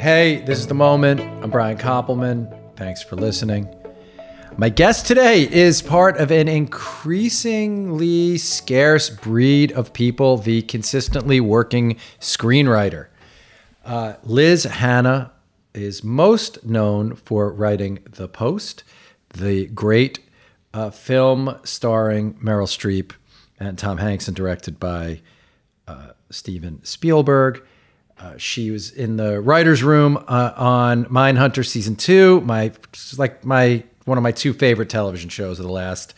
Hey, this is the moment. I'm Brian Koppelman. Thanks for listening. My guest today is part of an increasingly scarce breed of people, the consistently working screenwriter. Uh, Liz Hannah is most known for writing The Post, the great uh, film starring Meryl Streep and Tom Hanks and directed by uh, Steven Spielberg. Uh, she was in the writers' room uh, on Mindhunter season two. My like my one of my two favorite television shows of the last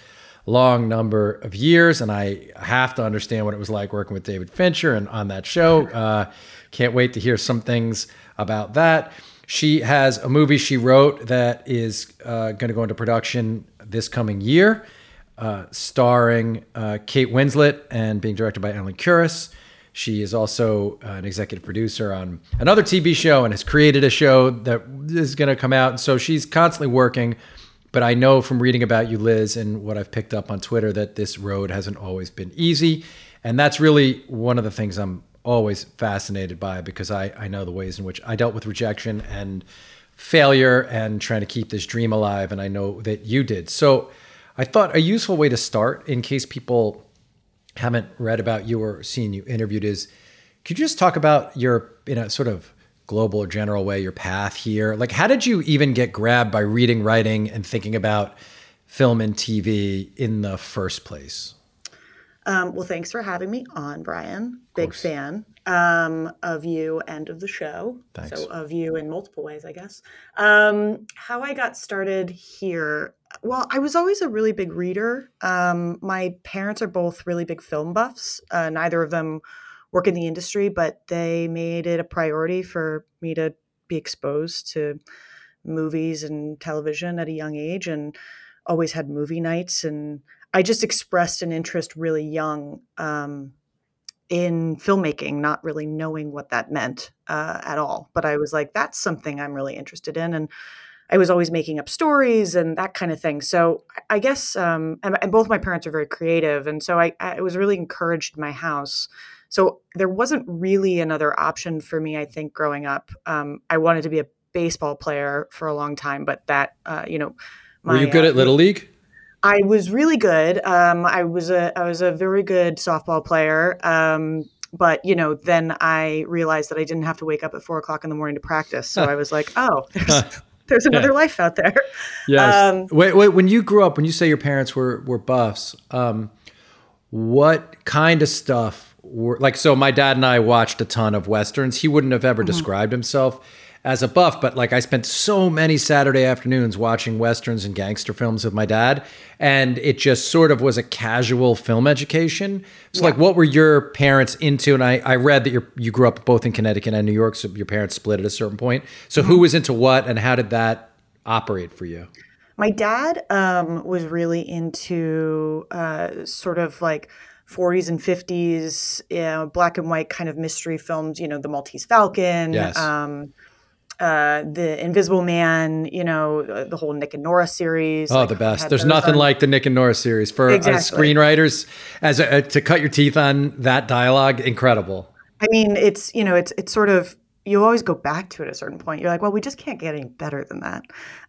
long number of years, and I have to understand what it was like working with David Fincher and on that show. Uh, can't wait to hear some things about that. She has a movie she wrote that is uh, going to go into production this coming year, uh, starring uh, Kate Winslet and being directed by Ellen Kuras. She is also uh, an executive producer on another TV show and has created a show that is going to come out. So she's constantly working. But I know from reading about you, Liz, and what I've picked up on Twitter that this road hasn't always been easy. And that's really one of the things I'm always fascinated by because I, I know the ways in which I dealt with rejection and failure and trying to keep this dream alive. And I know that you did. So I thought a useful way to start, in case people haven't read about you or seen you interviewed, is could you just talk about your, in a sort of global or general way, your path here? Like, how did you even get grabbed by reading, writing, and thinking about film and TV in the first place? Um, well, thanks for having me on, Brian. Big fan um, of you and of the show. Thanks. So, of you in multiple ways, I guess. Um, how I got started here. Well, I was always a really big reader. Um, my parents are both really big film buffs. Uh, neither of them work in the industry, but they made it a priority for me to be exposed to movies and television at a young age and always had movie nights and I just expressed an interest really young um, in filmmaking, not really knowing what that meant uh, at all. But I was like, that's something I'm really interested in. And I was always making up stories and that kind of thing. So I guess, um, and, and, both my parents are very creative. And so I, I was really encouraged in my house. So there wasn't really another option for me, I think, growing up. Um, I wanted to be a baseball player for a long time, but that, uh, you know, my, Were you good uh, at Little League? I was really good. Um, I was a I was a very good softball player. Um, but you know, then I realized that I didn't have to wake up at four o'clock in the morning to practice. So I was like, oh, there's there's another yeah. life out there. Yes. Um, wait, wait. When you grew up, when you say your parents were were buffs, um, what kind of stuff were like? So my dad and I watched a ton of westerns. He wouldn't have ever mm-hmm. described himself as a buff, but like I spent so many Saturday afternoons watching westerns and gangster films with my dad, and it just sort of was a casual film education. So, yeah. like, what were your parents into? And I, I read that you you grew up both in Connecticut and New York, so your parents split at a certain point. So, mm-hmm. who was into what, and how did that operate for you? My dad um, was really into uh, sort of like 40s and 50s, you know, black and white kind of mystery films, you know, The Maltese Falcon. Yes. Um, uh, the Invisible Man, you know, uh, the whole Nick and Nora series. Oh, like, the best. There's nothing on. like the Nick and Nora series for uh, exactly. screenwriters as a, uh, to cut your teeth on that dialogue. Incredible. I mean, it's you know, it's it's sort of you always go back to it at a certain point. You're like, well, we just can't get any better than that.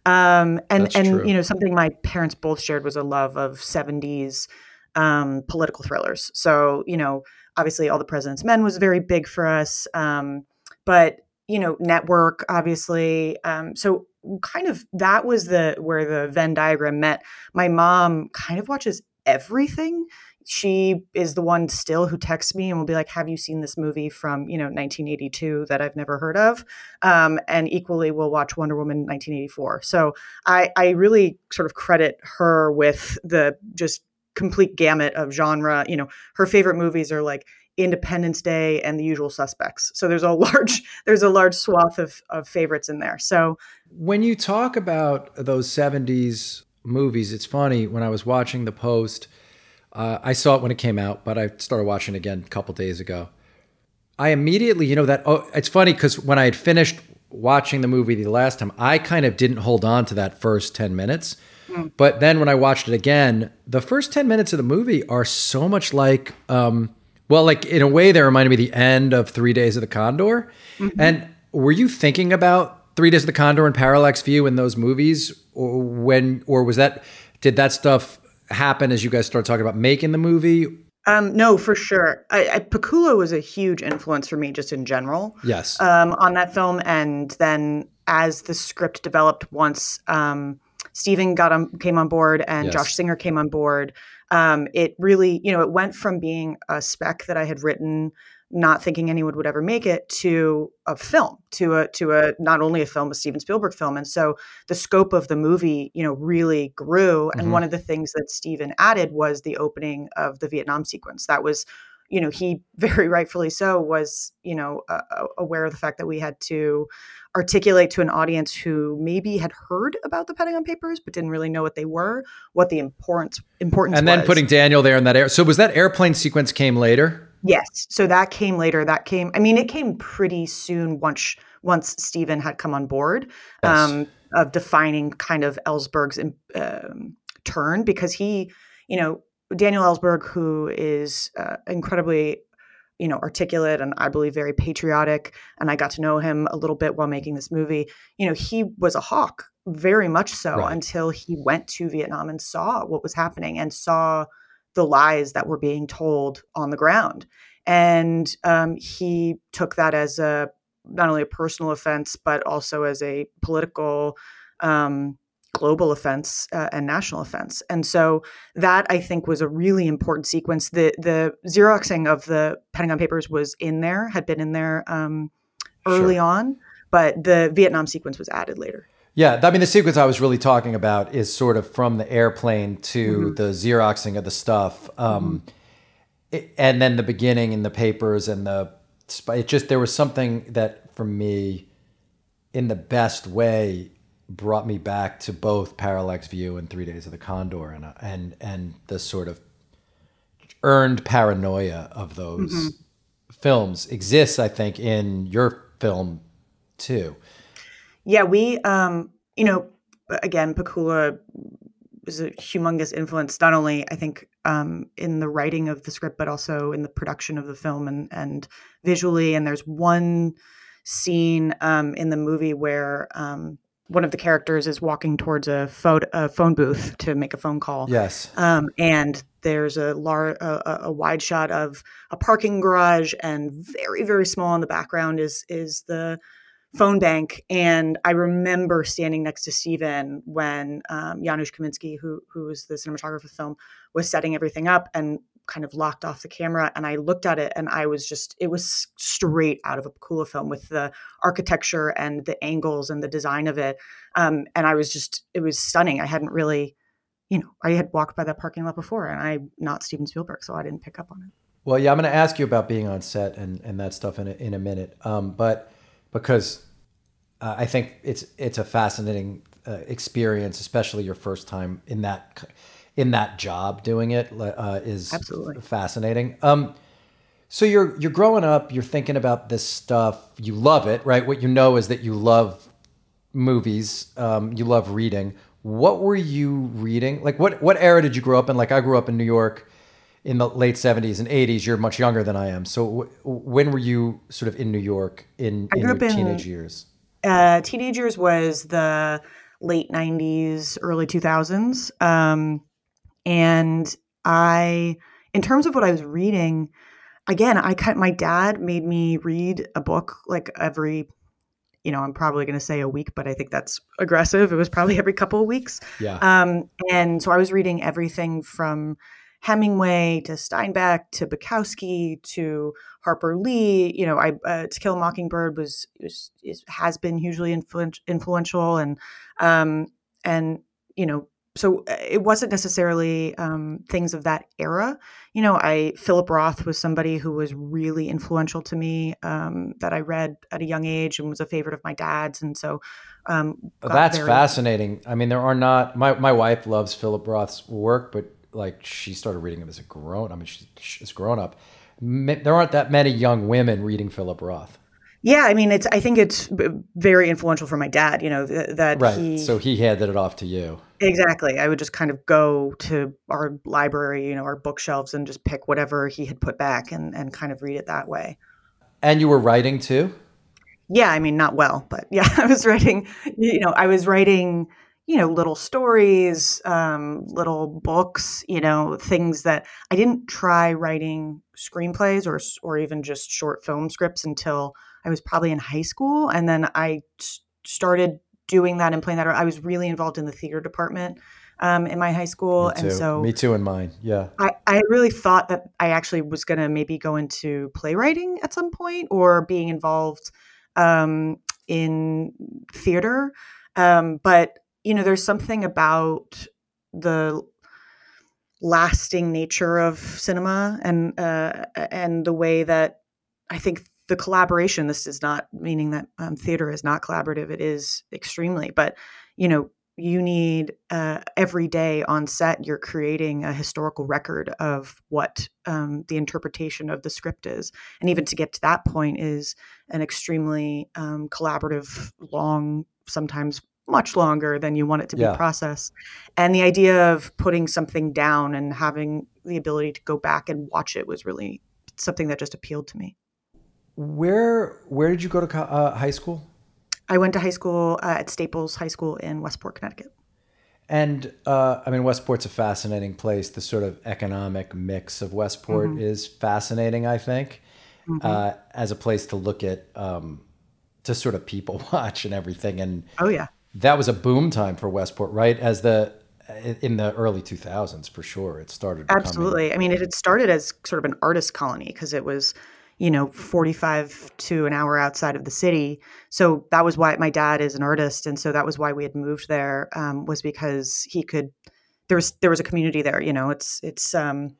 Um, and That's and true. you know, something my parents both shared was a love of '70s um, political thrillers. So you know, obviously, All the President's Men was very big for us. Um, but you know network obviously um, so kind of that was the where the venn diagram met. My mom kind of watches everything. She is the one still who texts me and will be like have you seen this movie from you know 1982 that i've never heard of? Um, and equally will watch wonder woman 1984 so i i really sort of credit her with the just complete gamut of genre. You know her favorite movies are like Independence Day and The Usual Suspects. So there's a large there's a large swath of of favorites in there. So when you talk about those 70s movies, it's funny when I was watching The Post, uh, I saw it when it came out, but I started watching it again a couple days ago. I immediately, you know, that oh, it's funny because when I had finished watching the movie the last time, I kind of didn't hold on to that first 10 minutes. Mm. But then when I watched it again, the first 10 minutes of the movie are so much like um, well, like in a way, that reminded me the end of Three Days of the Condor, mm-hmm. and were you thinking about Three Days of the Condor and Parallax View in those movies, or when, or was that did that stuff happen as you guys started talking about making the movie? Um, no, for sure. I, I, Pakula was a huge influence for me, just in general. Yes. Um, on that film, and then as the script developed, once um, Steven got on, came on board and yes. Josh Singer came on board, um, it really, you know, it went from being a spec that I had written not thinking anyone would ever make it to a film to a to a not only a film a steven spielberg film. And so the scope of the movie you know really grew. And mm-hmm. one of the things that steven added was the opening of the vietnam sequence. That was you know he very rightfully so was you know uh, aware of the fact that we had to articulate to an audience who maybe had heard about the Pentagon Papers but didn't really know what they were, what the importance importance and then was. putting Daniel there in that air. So was that airplane sequence came later? Yes. So that came later. That came. I mean, it came pretty soon once once Steven had come on board yes. um, of defining kind of Ellsberg's um, turn because he, you know, Daniel Ellsberg, who is uh, incredibly you know articulate and i believe very patriotic and i got to know him a little bit while making this movie you know he was a hawk very much so right. until he went to vietnam and saw what was happening and saw the lies that were being told on the ground. And um, he took that as a not only a personal offense, but also as a political, um, global offense uh, and national offense. And so that I think was a really important sequence. The the xeroxing of the Pentagon Papers was in there, had been in there um, early sure. on, but the Vietnam sequence was added later. Yeah, I mean the sequence I was really talking about is sort of from the airplane to mm-hmm. the xeroxing of the stuff, um, mm-hmm. it, and then the beginning in the papers and the it just there was something that for me, in the best way, brought me back to both Parallax View and Three Days of the Condor, and and and the sort of earned paranoia of those mm-hmm. films exists, I think, in your film too. Yeah, we, um, you know, again, Pakula was a humongous influence, not only I think um, in the writing of the script, but also in the production of the film and and visually. And there's one scene um, in the movie where um, one of the characters is walking towards a phone, a phone booth to make a phone call. Yes. Um, and there's a, lar- a, a wide shot of a parking garage, and very very small in the background is is the phone bank. And I remember standing next to Steven when um, Janusz Kaminski, who who was the cinematographer of the film, was setting everything up and kind of locked off the camera. And I looked at it and I was just, it was straight out of a Pakula film with the architecture and the angles and the design of it. Um, and I was just, it was stunning. I hadn't really, you know, I had walked by that parking lot before and I'm not Steven Spielberg, so I didn't pick up on it. Well, yeah, I'm going to ask you about being on set and, and that stuff in a, in a minute. Um, but because uh, I think it's it's a fascinating uh, experience, especially your first time in that in that job doing it uh, is absolutely fascinating. Um, so you're you're growing up, you're thinking about this stuff, you love it, right? What you know is that you love movies, um, you love reading. What were you reading? Like what what era did you grow up in? Like I grew up in New York in the late 70s and 80s. You're much younger than I am. So w- when were you sort of in New York in, in your teenage years? uh, teenagers was the late 90s early 2000s um, and i in terms of what i was reading again i cut my dad made me read a book like every you know i'm probably going to say a week but i think that's aggressive. It was probably every couple of weeks. Yeah. Um, and so i was reading everything from Hemingway to Steinbeck to Bukowski to Harper Lee. You know, I uh, To Kill a Mockingbird was, was is, has been hugely influential, and um, and you know, so uh, it wasn't necessarily um, things of that era. You know, I Philip Roth was somebody who was really influential to me um, that I read at a young age and was a favorite of my dad's, and so. Um, That's very- fascinating. I mean, there are not. My my wife loves Philip Roth's work, but like she started reading him as a grown. I mean, she's, she's grown up. There aren't that many young women reading Philip Roth. Yeah, I mean, it's. I think it's very influential for my dad. You know th- that right. He, so he handed it off to you. Exactly. I would just kind of go to our library, you know, our bookshelves, and just pick whatever he had put back and and kind of read it that way. And you were writing too. Yeah, I mean, not well, but yeah, I was writing. You know, I was writing. You know, little stories, um, little books. You know, things that I didn't try writing screenplays or or even just short film scripts until I was probably in high school, and then I started doing that and playing that. I was really involved in the theater department um, in my high school, and so me too in mine. Yeah, I, I really thought that I actually was going to maybe go into playwriting at some point or being involved um, in theater. Um, but you know, there's something about the lasting nature of cinema and uh, and the way that I think the collaboration. This is not meaning that um, theater is not collaborative. It is extremely, but you know, you need uh, every day on set you're creating a historical record of what um, the interpretation of the script is and even to get to that point is an extremely um, collaborative long sometimes much longer than you want it to yeah. be processed and the idea of putting something down and having the ability to go back and watch it was really something that just appealed to me where where did you go to uh, high school I went to high school uh, at Staples High School in Westport, Connecticut. And uh, I mean, Westport's a fascinating place. The sort of economic mix of Westport mm-hmm. is fascinating, I think, mm-hmm. uh, as a place to look at, um, to sort of people watch and everything. And oh yeah, that was a boom time for Westport, right? As the in the early 2000s, for sure, it started. Becoming... Absolutely. I mean, it had started as sort of an artist colony because it was you know 45 to an hour outside of the city so that was why my dad is an artist and so that was why we had moved there um, was because he could there was there was a community there you know it's it's um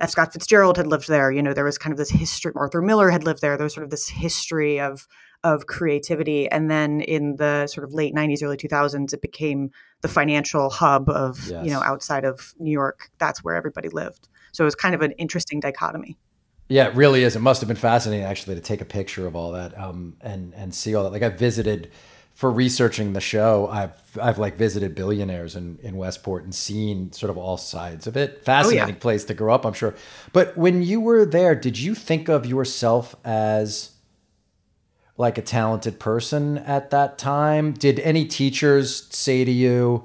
F. Scott Fitzgerald had lived there. You know, there was kind of this history. Arthur Miller had lived there. There was sort of this history of of creativity, and then in the sort of late '90s, early 2000s, it became the financial hub of yes. you know outside of New York. That's where everybody lived. So it was kind of an interesting dichotomy. Yeah, it really is. It must have been fascinating actually to take a picture of all that um, and and see all that. Like I visited for researching the show. I've I've like visited billionaires in, in Westport and seen sort of all sides of it. Fascinating oh, yeah. place to grow up, I'm sure. But when you were there, did you think of yourself as like a talented person at that time? Did any teachers say to you,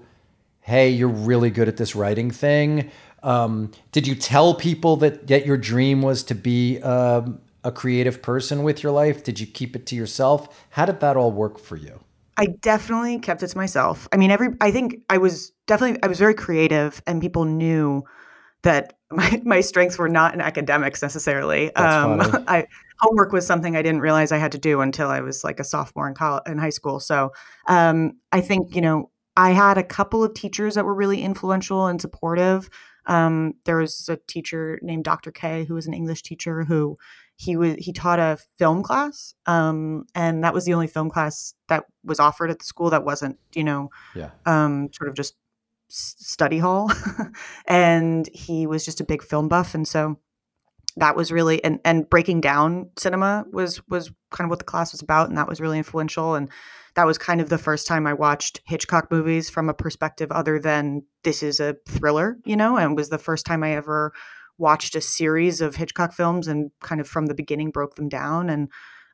"Hey, you're really good at this writing thing"? Um, did you tell people that, that your dream was to be um, a creative person with your life? Did you keep it to yourself? How did that all work for you? I definitely kept it to myself. I mean, every I think I was definitely I was very creative, and people knew that my, my strengths were not in academics necessarily. Um, I homework was something I didn't realize I had to do until I was like a sophomore in college, in high school. So um, I think you know I had a couple of teachers that were really influential and supportive. Um, there was a teacher named Dr. K who was an English teacher who he was he taught a film class, um, and that was the only film class that was offered at the school that wasn't you know yeah. um, sort of just study hall, and he was just a big film buff, and so that was really and and breaking down cinema was was kind of what the class was about, and that was really influential and that was kind of the first time I watched Hitchcock movies from a perspective other than this is a thriller, you know, and was the first time I ever watched a series of Hitchcock films and kind of from the beginning broke them down and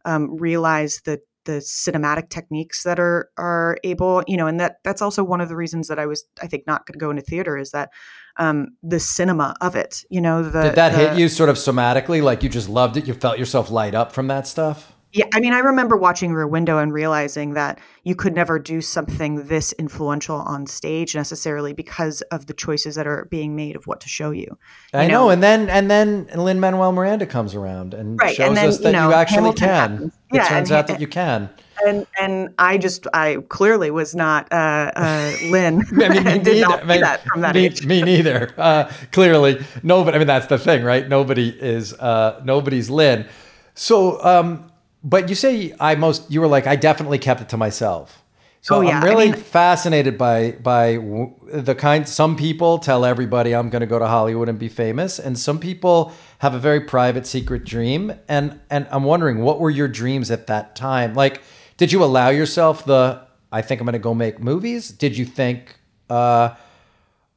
um, realized that the cinematic techniques that are are able, you know, and that that's also one of the reasons that I was, I think, not going to go into theater is that um, the cinema of it, you know, the, did that the, hit you sort of somatically, like you just loved it, you felt yourself light up from that stuff? Yeah, I mean, I remember watching Rear Window and realizing that you could never do something this influential on stage necessarily because of the choices that are being made of what to show you. you I know? know? and then and then Lin Manuel Miranda comes around and right. shows and then, us that you, know, you actually Hamilton can. Happens. It yeah, turns out that you can. And and I just I clearly was not uh, uh, Lin. I mean, me did not I that from that me, age. me neither. Uh, clearly, nobody. I mean, that's the thing, right? Nobody is uh, nobody's Lin. So. Um, but you say I most you were like I definitely kept it to myself. So oh, yeah. I'm really I mean, fascinated by by the kind. Some people tell everybody I'm going to go to Hollywood and be famous, and some people have a very private, secret dream. And and I'm wondering, what were your dreams at that time? Like, did you allow yourself the I think I'm going to go make movies? Did you think uh,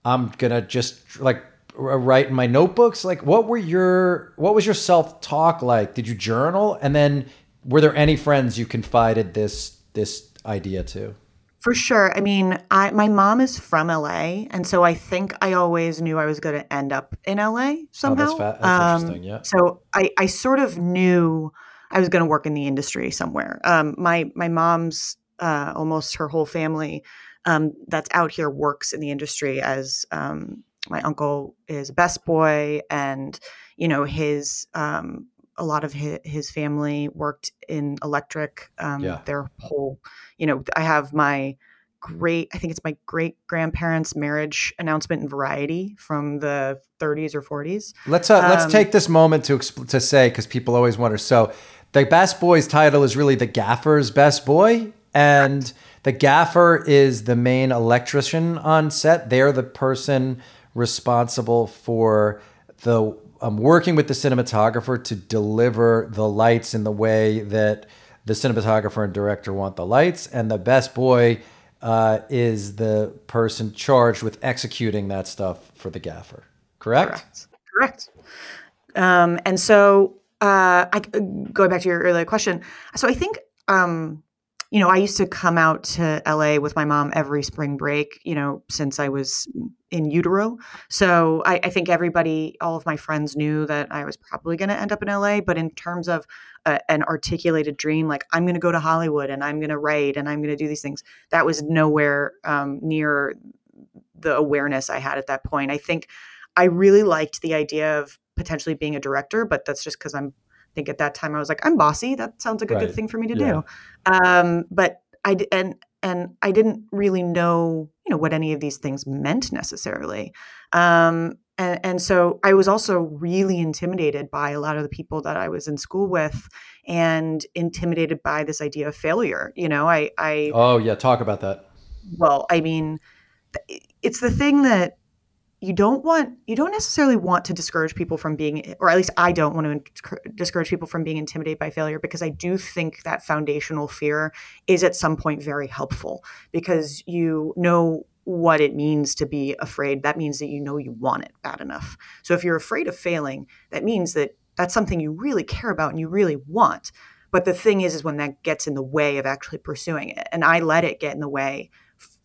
I'm gonna just like write in my notebooks? Like, what were your what was your self talk like? Did you journal? And then were there any friends you confided this this idea to? For sure. I mean, I my mom is from LA, and so I think I always knew I was going to end up in LA somehow. Oh, that's, fa- that's um, interesting. Yeah. So I I sort of knew I was going to work in the industry somewhere. Um, my my mom's uh, almost her whole family um, that's out here works in the industry as um, my uncle is a best boy, and you know his um, a lot of his, his family worked in electric. Um, yeah. Their whole, you know, I have my great, I think it's my great grandparents' marriage announcement in Variety from the 30s or 40s. Let's uh, um, let's take this moment to exp- to say because people always wonder. So, the best boy's title is really the gaffer's best boy, and the gaffer is the main electrician on set. They're the person responsible for the I'm working with the cinematographer to deliver the lights in the way that the cinematographer and director want the lights, and the best boy uh, is the person charged with executing that stuff for the gaffer. Correct. Correct. Correct. Um, and so, uh, I, going back to your earlier question, so I think um, you know, I used to come out to LA with my mom every spring break, you know, since I was in utero. So I, I think everybody, all of my friends knew that I was probably going to end up in LA. But in terms of a, an articulated dream, like I'm going to go to Hollywood and I'm going to write and I'm going to do these things, that was nowhere um, near the awareness I had at that point. I think I really liked the idea of potentially being a director, but that's just because I'm think at that time I was like, I'm bossy. That sounds like a right. good thing for me to yeah. do. Um, but I and and I didn't really know, you know, what any of these things meant necessarily. Um, and, and so I was also really intimidated by a lot of the people that I was in school with, and intimidated by this idea of failure. You know, I, I oh yeah, talk about that. Well, I mean, it's the thing that you don't want you don't necessarily want to discourage people from being or at least i don't want to discourage people from being intimidated by failure because i do think that foundational fear is at some point very helpful because you know what it means to be afraid. That means that you know you want it bad enough. So if you're afraid of failing that means that that's something you really care about and you really want. But the thing is is when that gets in the way of actually pursuing it. And i let it get in the way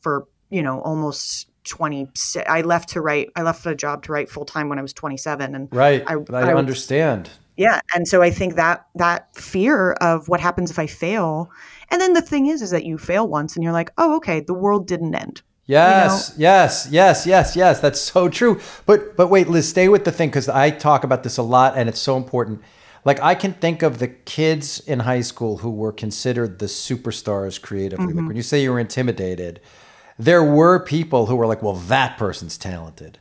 for you know almost 20 i left to write i left a job to write full time when i was 27 and right i, I, I understand yeah and so i think that that fear of what happens if i fail and then the thing is is that you fail once and you're like oh okay the world didn't end Yes, you know? yes, yes, yes, yes. That's so true. But but wait, Liz, stay with the thing because I talk about this a lot and it's so important. Like I can think of the kids in high school who were considered the superstars creatively. Mm-hmm. Like when you say you were intimidated, there were people who were like, well, that person's talented.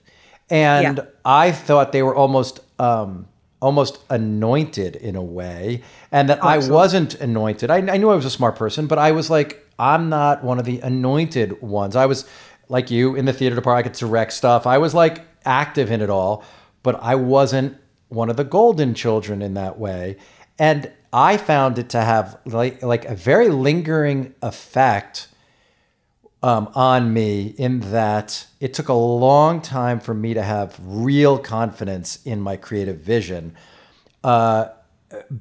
And yeah. I thought they were almost um, almost anointed in a way, and that oh, I wasn't anointed. I, I knew I was a smart person, but I was like, I'm not one of the anointed ones. I was like you in the theater department. I could direct stuff. I was like active in it all, but I wasn't one of the golden children in that way. And I found it to have like like a very lingering effect um, on me in that it took a long time for me to have real confidence in my creative vision uh,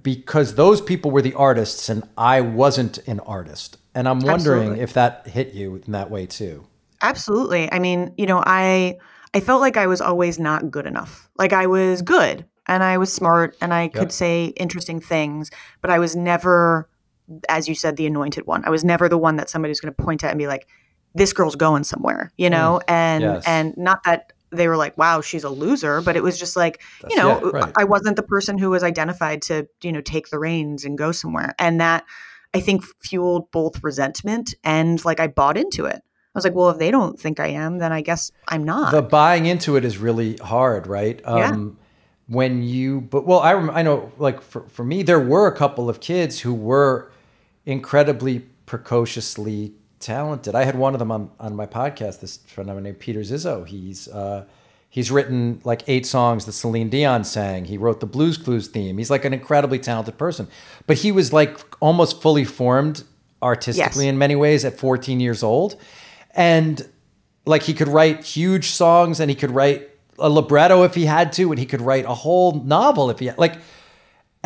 because those people were the artists and I wasn't an artist. And I'm wondering Absolutely. if that hit you in that way too. Absolutely. I mean, you know, I I felt like I was always not good enough. Like I was good and I was smart and I yep. could say interesting things, but I was never as you said the anointed one. I was never the one that somebody's going to point at and be like, this girl's going somewhere, you know, mm, and yes. and not that they were like, wow, she's a loser, but it was just like, That's, you know, yeah, right. I wasn't the person who was identified to, you know, take the reins and go somewhere. And that I think fueled both resentment and like I bought into it. I was like, well, if they don't think I am, then I guess I'm not. The buying into it is really hard, right? Um, yeah. When you, but well, I, I know like for, for me, there were a couple of kids who were incredibly precociously talented. I had one of them on, on my podcast. This friend of mine named Peter Zizzo. He's uh, he's written like eight songs that Celine Dion sang. He wrote the Blues Clues theme. He's like an incredibly talented person, but he was like almost fully formed artistically yes. in many ways at 14 years old, and like he could write huge songs and he could write a libretto if he had to, and he could write a whole novel if he had, like.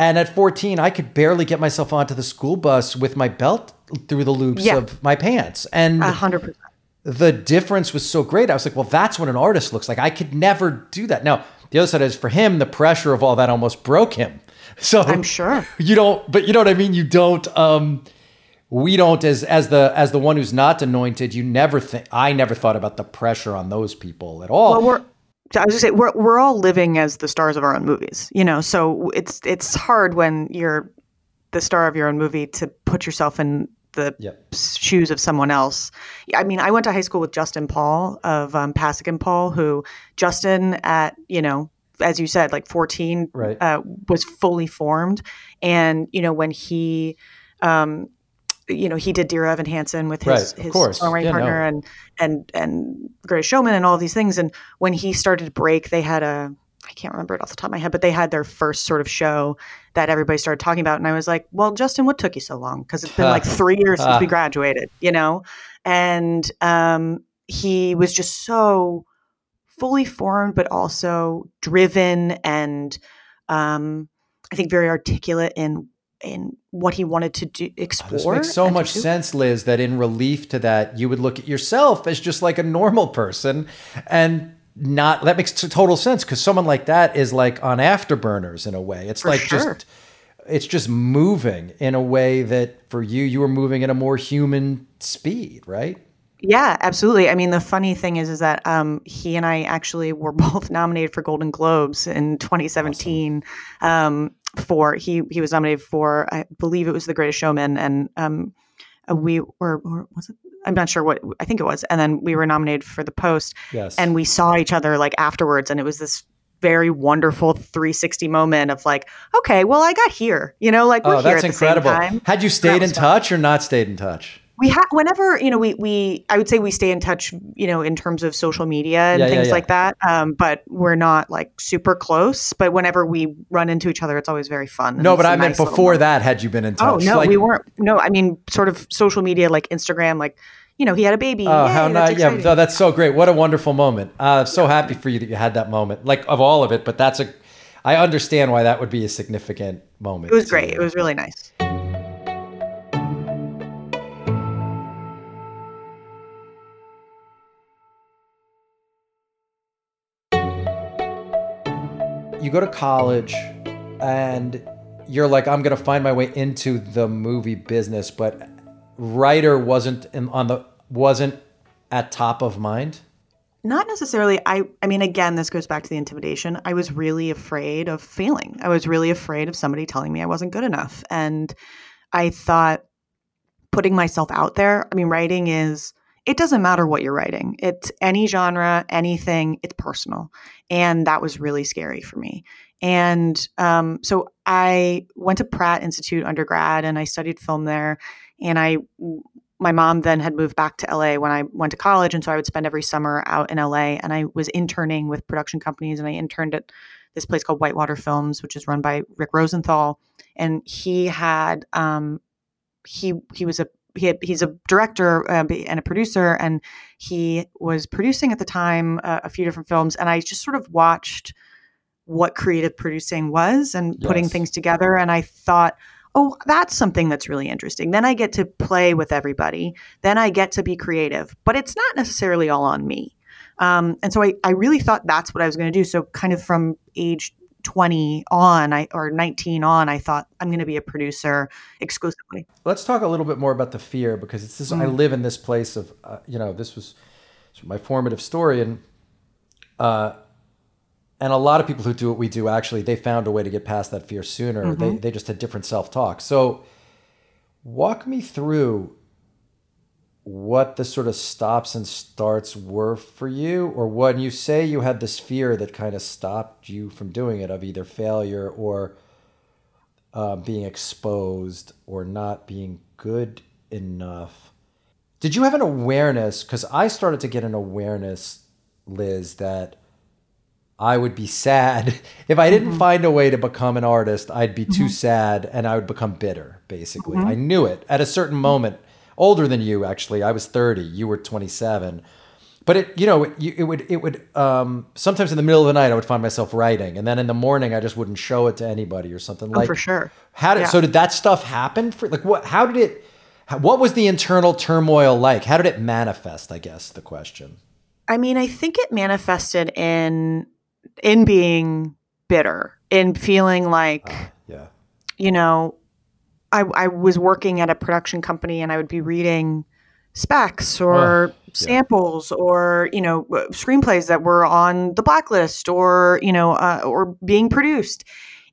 And at 14, I could barely get myself onto the school bus with my belt through the loops yeah. of my pants. And 100%. The difference was so great. I was like, well, that's what an artist looks like. I could never do that. Now, the other side is for him, the pressure of all that almost broke him. So I'm sure you don't, but you know what I mean? You don't, um, we don't as as the as the one who's not anointed you never think i never thought about the pressure on those people at all well, we're I was just say we're we're all living as the stars of our own movies, you know. So it's it's hard when you're the star of your own movie to put yourself in the yep. shoes of someone else. I mean, I went to high school with Justin Paul of um, Pasek and Paul, who Justin at you know, as you said, like 14, right. uh, was fully formed, and you know when he. Um, you know, he did Dear Evan Hansen with his, right, his songwriting yeah, partner no. and and and Greatest Showman and all these things. And when he started to break, they had a I can't remember it off the top of my head, but they had their first sort of show that everybody started talking about. And I was like, well, Justin, what took you so long? Because it's been like three years since we graduated, you know? And um, he was just so fully formed, but also driven and um, I think very articulate in in what he wanted to do explore. This makes so much sense, Liz, that in relief to that, you would look at yourself as just like a normal person and not that makes total sense because someone like that is like on afterburners in a way. It's for like sure. just it's just moving in a way that for you you were moving at a more human speed, right? Yeah, absolutely. I mean, the funny thing is, is that um, he and I actually were both nominated for Golden Globes in 2017. Awesome. Um, for he he was nominated for I believe it was The Greatest Showman, and um, uh, we were or was it I'm not sure what I think it was, and then we were nominated for The Post. Yes, and we saw each other like afterwards, and it was this very wonderful 360 moment of like, okay, well, I got here, you know, like we're oh, here that's incredible. Had you stayed in touch or not stayed in touch? We have whenever you know we we I would say we stay in touch you know in terms of social media and yeah, things yeah, yeah. like that. Um, but we're not like super close. But whenever we run into each other, it's always very fun. No, but I meant before that. Had you been in touch? Oh no, like, we weren't. No, I mean sort of social media like Instagram, like you know, he had a baby. Oh, Yay, how nice! Yeah, no, that's so great. What a wonderful moment. Uh, so happy for you that you had that moment, like of all of it. But that's a, I understand why that would be a significant moment. It was great. It was really nice. You go to college and you're like, I'm going to find my way into the movie business, but writer wasn't in, on the wasn't at top of mind. Not necessarily. I I mean, again, this goes back to the intimidation. I was really afraid of failing. I was really afraid of somebody telling me I wasn't good enough, and I thought putting myself out there. I mean, writing is it doesn't matter what you're writing. It's any genre, anything, it's personal. And that was really scary for me. And um, so I went to Pratt Institute undergrad and I studied film there. And I, my mom then had moved back to LA when I went to college. And so I would spend every summer out in LA and I was interning with production companies and I interned at this place called Whitewater Films, which is run by Rick Rosenthal. And he had, um, he, he was a he had, he's a director uh, and a producer, and he was producing at the time uh, a few different films. And I just sort of watched what creative producing was and yes. putting things together. And I thought, oh, that's something that's really interesting. Then I get to play with everybody. Then I get to be creative, but it's not necessarily all on me. Um, and so I, I really thought that's what I was going to do. So kind of from age 20 on I or 19 on I thought I'm going to be a producer exclusively. Let's talk a little bit more about the fear because it's this mm. I live in this place of uh, you know this was my formative story and uh and a lot of people who do what we do actually they found a way to get past that fear sooner. Mm-hmm. They they just had different self-talk. So walk me through what the sort of stops and starts were for you, or when you say you had this fear that kind of stopped you from doing it, of either failure or uh, being exposed or not being good enough. Did you have an awareness? Because I started to get an awareness, Liz, that I would be sad if I didn't mm-hmm. find a way to become an artist. I'd be too mm-hmm. sad and I would become bitter. Basically, mm-hmm. I knew it at a certain moment older than you actually. I was 30, you were 27. But it, you know, it, it would, it would. Um, sometimes in the middle of the night, I would find myself writing, and then in the morning, I just wouldn't show it to anybody or something. Oh, like for sure. How did Yeah. so? Did that stuff happen for like what? How did it? What was the internal turmoil like? How did it manifest? I guess the question. I mean, I think it manifested in in being bitter, in feeling like Yeah. you know, I, I was working at a production company and I would be reading specs or samples or you know screenplays that were on the blacklist or you know uh, or being produced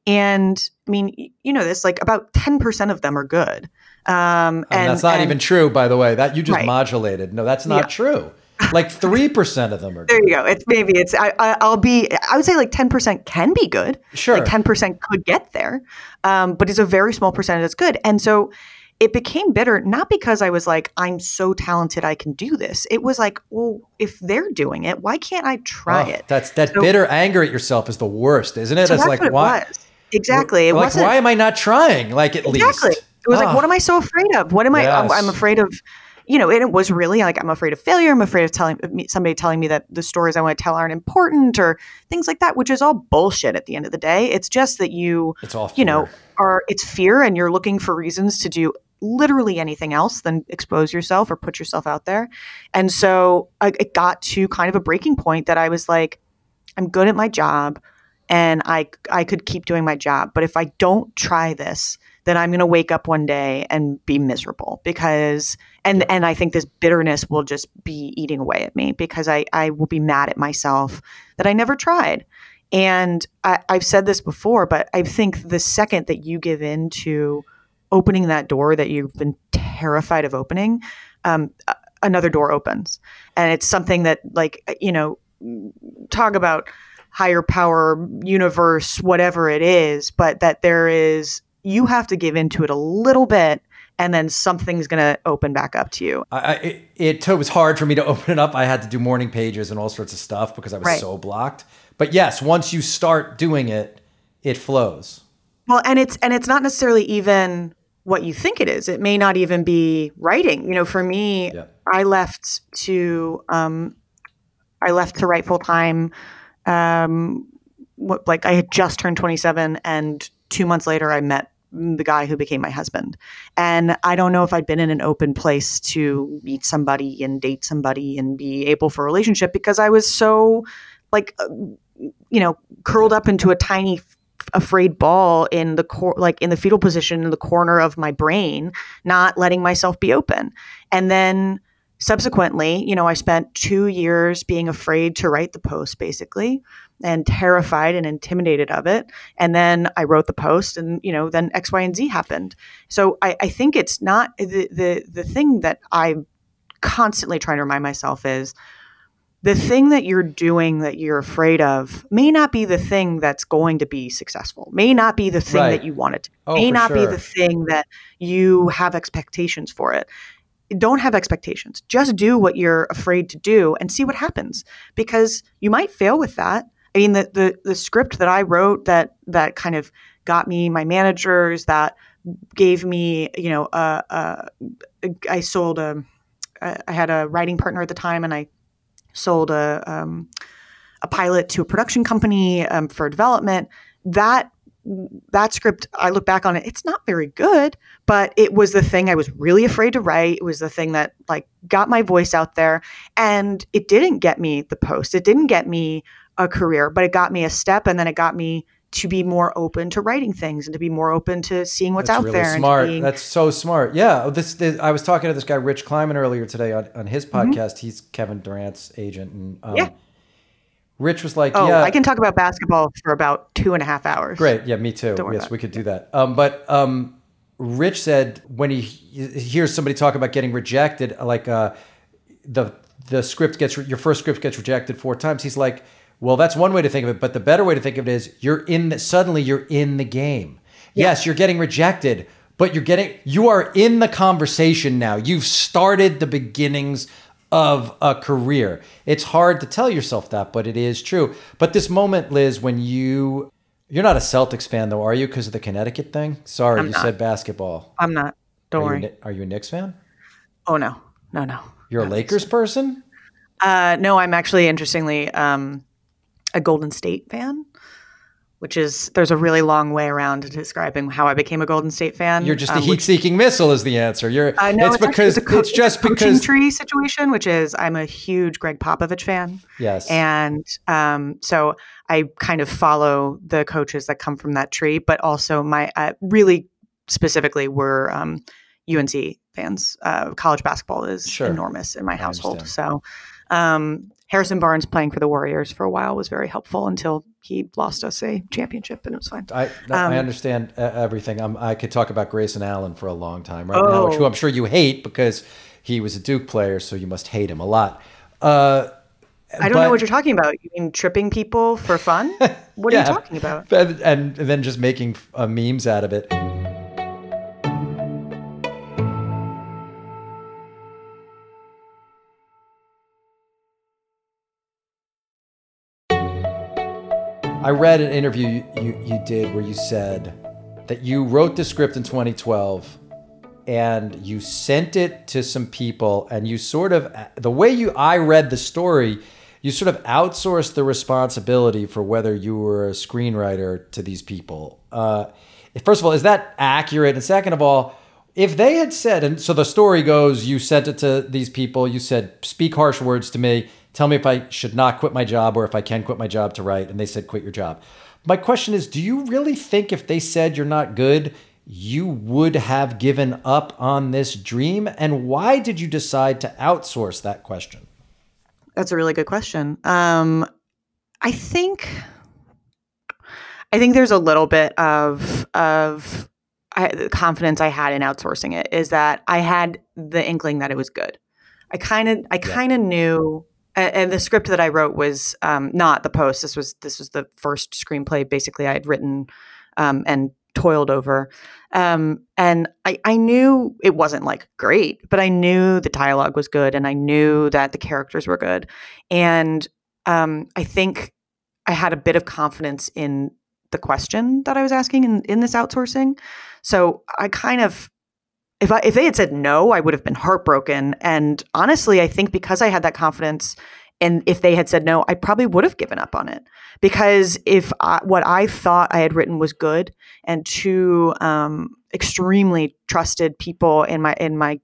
and i mean you know this like about 10% of them are good um And, and that's not and- even true, by the way. That you just Right. modulated. No, that's not Yeah. true. Like three percent of them are. there good. you go it's maybe it's I, I i'll be i would say like 10% can be good Sure. like 10% could get there um, but it's a very small percentage that's good and so it became bitter not because i was like i'm so talented i can do this it was like well if they're doing it why can't i try Oh, it That's that So- bitter anger at yourself is the worst, isn't it? so it's that's like it why? exactly it like wasn't why am I not trying? Like at least exactly least. it was like Ah. what am i so afraid of what am i I'm, I'm afraid of you know it was really like i'm afraid of failure i'm afraid of telling somebody telling me that the stories i want to tell aren't important or things like that which is all bullshit at the end of the day it's just that you It's all you know, fear. are it's fear and you're looking for reasons to do literally anything else than expose yourself or put yourself out there. And so I, it got to kind of a breaking point that I was like, I'm good at my job and I I could keep doing my job, but if I don't try this, then I'm going to wake up one day and be miserable because and and I think this bitterness will just be eating away at me because I I will be mad at myself that I never tried. And I, I've said this before, but I think the second that you give in to opening that door that you've been terrified of opening, um, another door opens. And it's something that, like, you know, talk about higher power, universe, whatever it is, but that there is, you have to give into it a little bit and then something's going to open back up to you. I, I, it, it was hard for me to open it up. I had to do morning pages and all sorts of stuff because I was Right. so blocked. But yes, once you start doing it, it flows. Well, and it's and it's not necessarily even what you think it is. It may not even be writing. You know, for me, Yeah. I left to um, I left to write full time. Um, what, like I had just turned twenty seven, and two months later, I met the guy who became my husband. And I don't know if I'd been in an open place to meet somebody and date somebody and be able for a relationship because I was so like uh, you know curled up into a tiny afraid ball in the cor- like in the fetal position in the corner of my brain not letting myself be open and then subsequently you know i spent 2 years being afraid to write the post basically and terrified and intimidated of it. And then i wrote the post and you know then x y and z happened. So i, I think it's not the, the the thing that I'm constantly trying to remind myself is the thing that you're doing that you're afraid of may not be the thing that's going to be successful may not be the thing Right. that you want it to Oh, may not be the thing that you have expectations for it. Don't have expectations. Just do what you're afraid to do and see what happens because you might fail with that i mean the the, the script that i wrote that that kind of got me my managers that gave me you know i sold a i had a writing partner at the time and i sold a um, a pilot to a production company um, for development. That that script, I look back on it, it's not very good, but it was the thing I was really afraid to write. It was the thing that like got my voice out there, and it didn't get me the post. It didn't get me a career, but it got me a step, and then it got me to be more open to writing things and to be more open to seeing what's That's out really there. smart. being- That's so smart. Yeah. This, this I was talking to this guy Rich Kleiman earlier today on, on his podcast. He's Kevin Durant's agent, and um, Mm-hmm. Yeah. Rich was like, oh, "Yeah, I can talk about basketball for about two and a half hours. Great. Yeah, me too. Yes, we could do that. Um, but um, Rich said when he, he hears somebody talk about getting rejected, like uh, the the script gets your first script gets rejected four times. He's like, well, that's one way to think of it, but the better way to think of it is you're in. The, suddenly, you're in the game. Yes, you're getting rejected, but you're getting you are in the conversation now. You've started the beginnings of a career. It's hard to tell yourself that, but it is true. But this moment, Liz, when you you're not a Celtics fan though, are you? Because of the Connecticut thing. Sorry, I'm you not. said basketball. I'm not. Don't Are you, worry. Kni- are you a Knicks fan? Oh no, no, no. You're a Lakers person. Uh, no, I'm actually interestingly um, a Golden State fan which is there's a really long way around describing how I became a Golden State fan. You're just a um, heat-seeking missile, is the answer. You're. Uh, no, it's, it's because actually, it's, it's, just it's because tree situation, which is I'm a huge Gregg Popovich fan. Yes, and um, so I kind of follow the coaches that come from that tree, but also my uh, really specifically were um, UNC fans. Uh, college basketball is sure. enormous in my household, so um, Harrison Barnes playing for the Warriors for a while was very helpful until he lost us a championship, and it was fine. I, um, I understand everything. I'm, i could talk about Grayson Allen for a long time right oh. now, which I'm sure you hate because he was a Duke player, so you must hate him a lot. Uh, I don't but, know what you're talking about. You mean tripping people for fun? What yeah, are you talking about? And, and then just making uh, memes out of it. I read an interview you, you, did where you said that you wrote the script in 2012 and you sent it to some people and you sort of the way you I read the story you sort of outsourced the responsibility for whether you were a screenwriter to these people. Uh, first of all, is that accurate? And second of all, if they had said, and so the story goes, you sent it to these people, you said, speak harsh words to me, Tell me if I should not quit my job or if I can quit my job to write. And they said, quit your job. My question is do you really think if they said you're not good, you would have given up on this dream? And why did you decide to outsource that question? That's a really good question. Um, I think. I think there's a little bit of of I, confidence I had in outsourcing it is that I had the inkling that it was good. I kind of I kind of yeah. knew and, the script that I wrote was um, not the post. This was this was the first screenplay basically I had written um, and toiled over. Um, and I, I knew it wasn't like great, but I knew the dialogue was good and I knew that the characters were good. And um, I think I had a bit of confidence in the question that I was asking in, in this outsourcing. So I kind of if I if they had said no, I would have been heartbroken. And honestly, I think because I had that confidence, and if they had said no, I probably would have given up on it. Because if I, what I thought I had written was good, and two um, extremely trusted people in my in my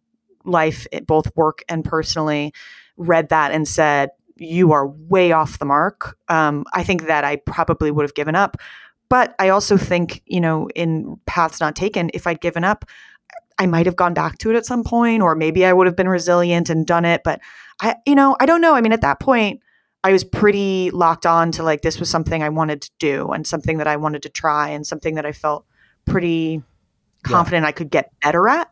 life, both work and personally, read that and said you are way off the mark. Um, I think that I probably would have given up. But I also think, you know, in paths not taken, if I'd given up, I might have gone back to it at some point, or maybe I would have been resilient and done it. But I, you know, I don't know. I mean, at that point, I was pretty locked on to like this was something I wanted to do and something that I wanted to try and something that I felt pretty confident yeah. I could get better at.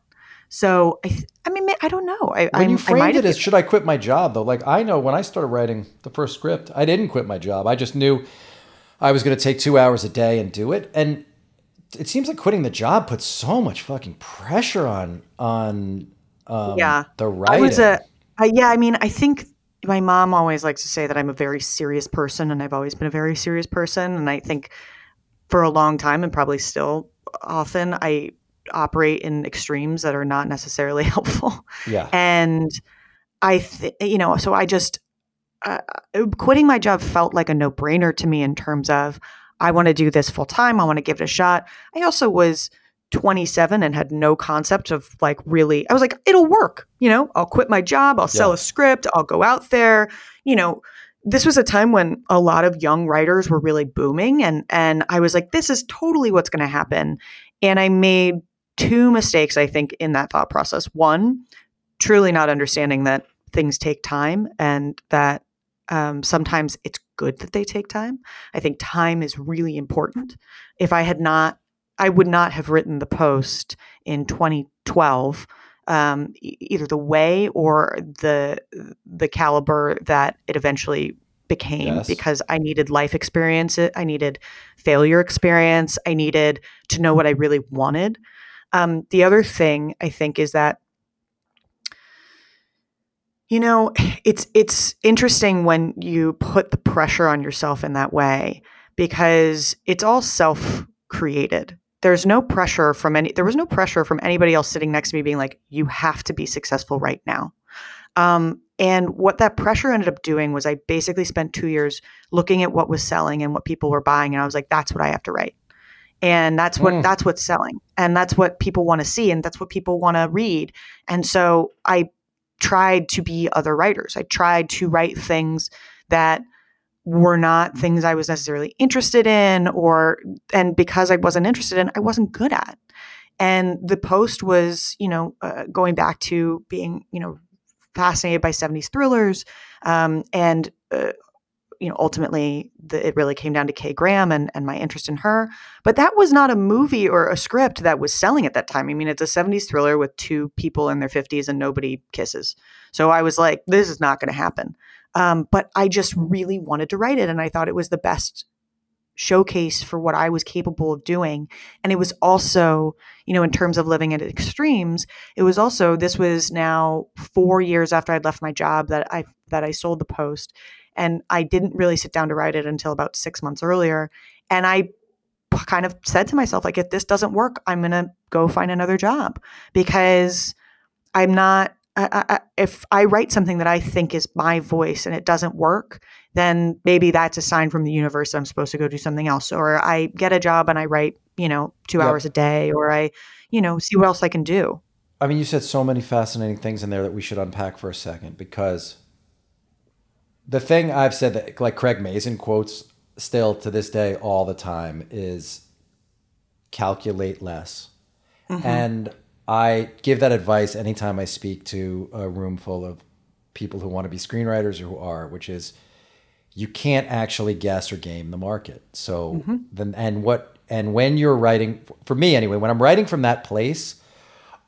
So I, I mean, I don't know. I, when you framed it as should I quit my job though? Like I know when I started writing the first script, I didn't quit my job. I just knew I was going to take two hours a day and do it. And it seems like quitting the job puts so much fucking pressure on on um, yeah the writing. I was a uh, yeah. I mean, I think my mom always likes to say that I'm a very serious person, and I've always been a very serious person. And I think for a long time, and probably still often, I operate in extremes that are not necessarily helpful. Yeah, and I, th- you know, so I just uh, quitting my job felt like a no brainer to me in terms of I want to do this full time. I want to give it a shot. I also was 27 and had no concept of like really, I was like, it'll work. You know, I'll quit my job, I'll sell yeah. a script, I'll go out there. You know, this was a time when a lot of young writers were really booming and and I was like this is totally what's going to happen and I made two mistakes I think in that thought process one truly not understanding that things take time and that um, sometimes it's good that they take time. I think time is really important. If I had not, I would not have written the post in 2012 um, either the way or the the caliber that it eventually became yes. because I needed life experience. I needed failure experience. I needed to know what I really wanted. Um, the other thing I think is that you know, it's it's interesting when you put the pressure on yourself in that way because it's all self-created. There's no pressure from any there was no pressure from anybody else sitting next to me being like you have to be successful right now. Um, And what that pressure ended up doing was I basically spent two years looking at what was selling and what people were buying. And I was like, that's what I have to write. And that's what mm. that's what's selling. And that's what people want to see and that's what people want to read. And so I tried to be other writers. I tried to write things that were not things I was necessarily interested in or and because I wasn't interested in, I wasn't good at. And the post was, you know, uh, going back to being, you know, fascinated by 70s thrillers. Um, and, uh, you know, ultimately, the, it really came down to Kay Graham and, and my interest in her. But that was not a movie or a script that was selling at that time. I mean, it's a 70s thriller with two people in their 50s and nobody kisses. So I was like, this is not going to happen. Um, but I just really wanted to write it. And I thought it was the best showcase for what I was capable of doing. And it was also, you know, in terms of living at extremes, it was also this was now 4 years after I'd left my job that I that I sold the post and I didn't really sit down to write it until about 6 months earlier and I kind of said to myself like if this doesn't work, I'm going to go find another job because I'm not I, I, if I write something that I think is my voice and it doesn't work, then maybe that's a sign from the universe I'm supposed to go do something else. Or I get a job and I write, you know, two yep. hours a day, or I, you know, see what else I can do. I mean, you said so many fascinating things in there that we should unpack for a second because the thing I've said that, like Craig Mazin quotes still to this day all the time, is calculate less. Mm-hmm. And I give that advice anytime I speak to a room full of people who want to be screenwriters or who are, which is you can't actually guess or game the market. So mm-hmm. then and what and when you're writing for me anyway, when I'm writing from that place,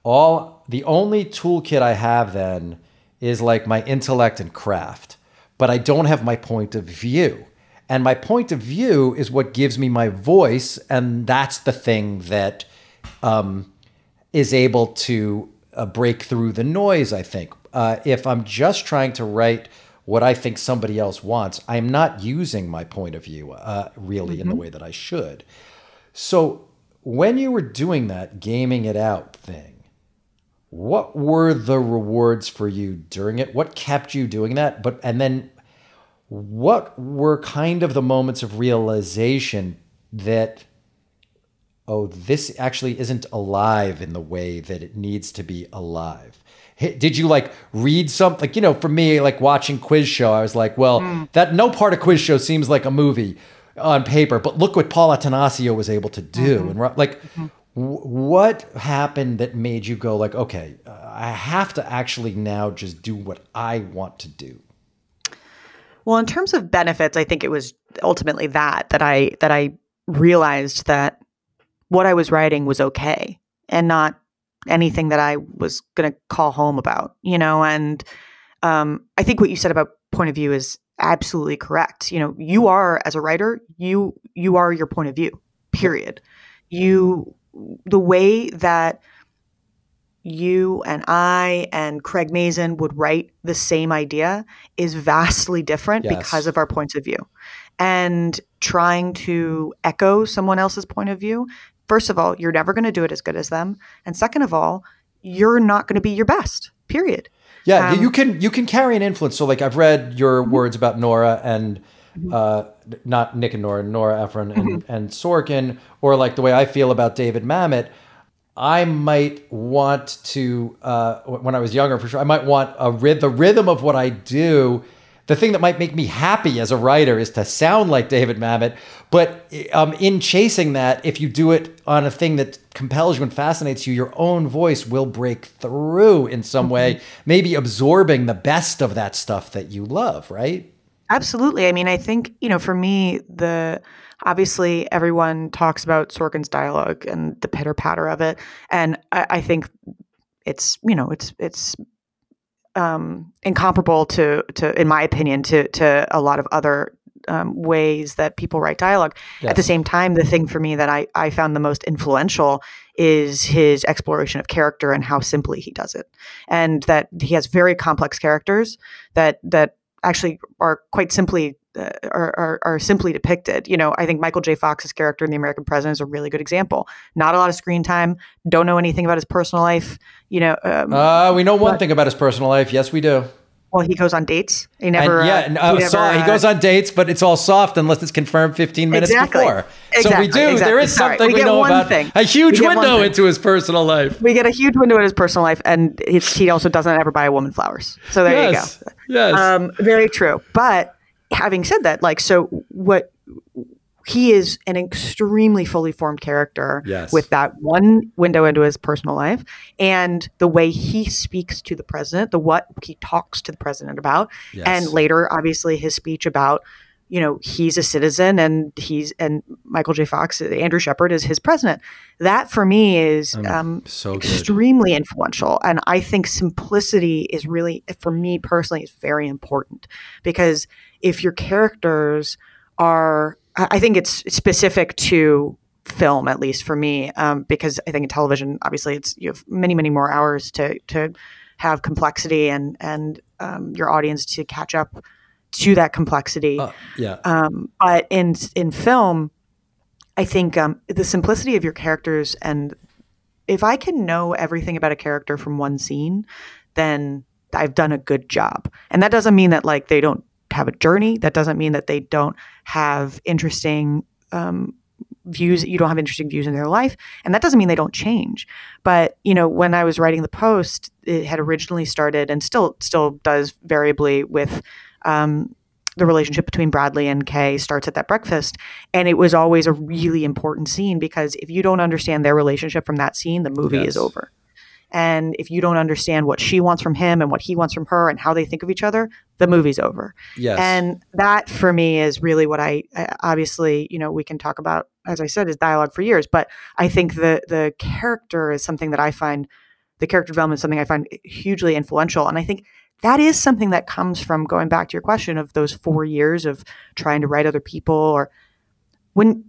all the only toolkit I have then is like my intellect and craft, but I don't have my point of view. And my point of view is what gives me my voice, and that's the thing that um, is able to uh, break through the noise, I think. Uh, if I'm just trying to write what I think somebody else wants, I'm not using my point of view uh, really mm-hmm. in the mm-hmm. way that I should. So when you were doing that gaming it out thing, what were the rewards for you during it? What kept you doing that? But and then what were kind of the moments of realization that oh, this actually isn't alive in the way that it needs to be alive. Did you like read something? Like, you know, for me, like watching quiz show, I was like, well, mm. that no part of quiz show seems like a movie on paper, but look what Paul Attanasio was able to do. Mm-hmm. And like, mm-hmm. What happened that made you go like, okay, I have to actually now just do what I want to do? Well, in terms of benefits, I think it was ultimately that that I that I realized that what I was writing was okay and not anything that I was going to call home about, you know, and um, I think what you said about point of view is absolutely correct. You know, you are as a writer, you you are your point of view. Period. You the way that you and I and Craig Mazin would write the same idea is vastly different yes. because of our points of view. And trying to echo someone else's point of view first of all, you're never going to do it as good as them, and second of all, you're not going to be your best. Period. Yeah, um, you can you can carry an influence. So, like I've read your mm-hmm. words about Nora and mm-hmm. uh, not Nick and Nora, Nora Ephron and, mm-hmm. and Sorkin, or like the way I feel about David Mamet. I might want to, uh, when I was younger, for sure, I might want a the rhythm of what I do the thing that might make me happy as a writer is to sound like David Mamet. But um, in chasing that, if you do it on a thing that compels you and fascinates you, your own voice will break through in some way, mm-hmm. maybe absorbing the best of that stuff that you love, right? Absolutely. I mean, I think, you know, for me, the obviously everyone talks about Sorkin's dialogue and the pitter patter of it. And I, I think it's, you know, it's, it's um, incomparable to, to, in my opinion, to to a lot of other um, ways that people write dialogue. Yes. At the same time, the thing for me that I, I found the most influential is his exploration of character and how simply he does it, and that he has very complex characters that that actually are quite simply uh, are, are, are, simply depicted. You know, I think Michael J. Fox's character in The American President is a really good example. Not a lot of screen time. Don't know anything about his personal life. You know, um, uh, we know one but, thing about his personal life. Yes, we do. Well, he goes on dates. He never. And, yeah, uh, uh, he, never, so, he uh, goes on dates, but it's all soft unless it's confirmed 15 minutes Exactly. before. so Exactly, we do. There exactly. is Sorry. something We we, get know about thing. a huge We window into his personal life. we get a huge window into his personal life, and he also doesn't ever buy a woman flowers. So there yes. you go. Yes. Um, very true. But having said that, like, so what he is an extremely fully formed character Yes. with that one window into his personal life and the way he speaks to the president, the what he talks to the president about, Yes. and later, obviously, his speech about. You know, he's a citizen, and he's and Michael J. Fox, Andrew Shepherd is his president. That for me is um, so good. extremely influential and i think simplicity is really for me personally is very important because if your characters are i think it's specific to film at least for me um, because i think in television obviously it's you have many many more hours to to have complexity and and um, your audience to catch up to that complexity Uh, yeah. um, but in in film, I think um, the simplicity of your characters and if I can know everything about a character from one scene, then I've done a good job. And that doesn't mean that like they don't have a journey. That doesn't mean that they don't have interesting um, views. You don't have interesting views in their life, and that doesn't mean they don't change. But you know, when I was writing the post, it had originally started and still still does variably with. Um, the relationship between Bradlee and Kay starts at that breakfast. And it was always a really important scene because if you don't understand their relationship from that scene, the movie Yes. is over. And if you don't understand what she wants from him and what he wants from her and how they think of each other, the movie's over. Yes. And that for me is really what I I- obviously, you know, we can talk about, as I said, is dialogue for years. But I think the the character is something that I find the character development is something I find hugely influential. And I think that is something that comes from going back to your question of those four years of trying to write other people or when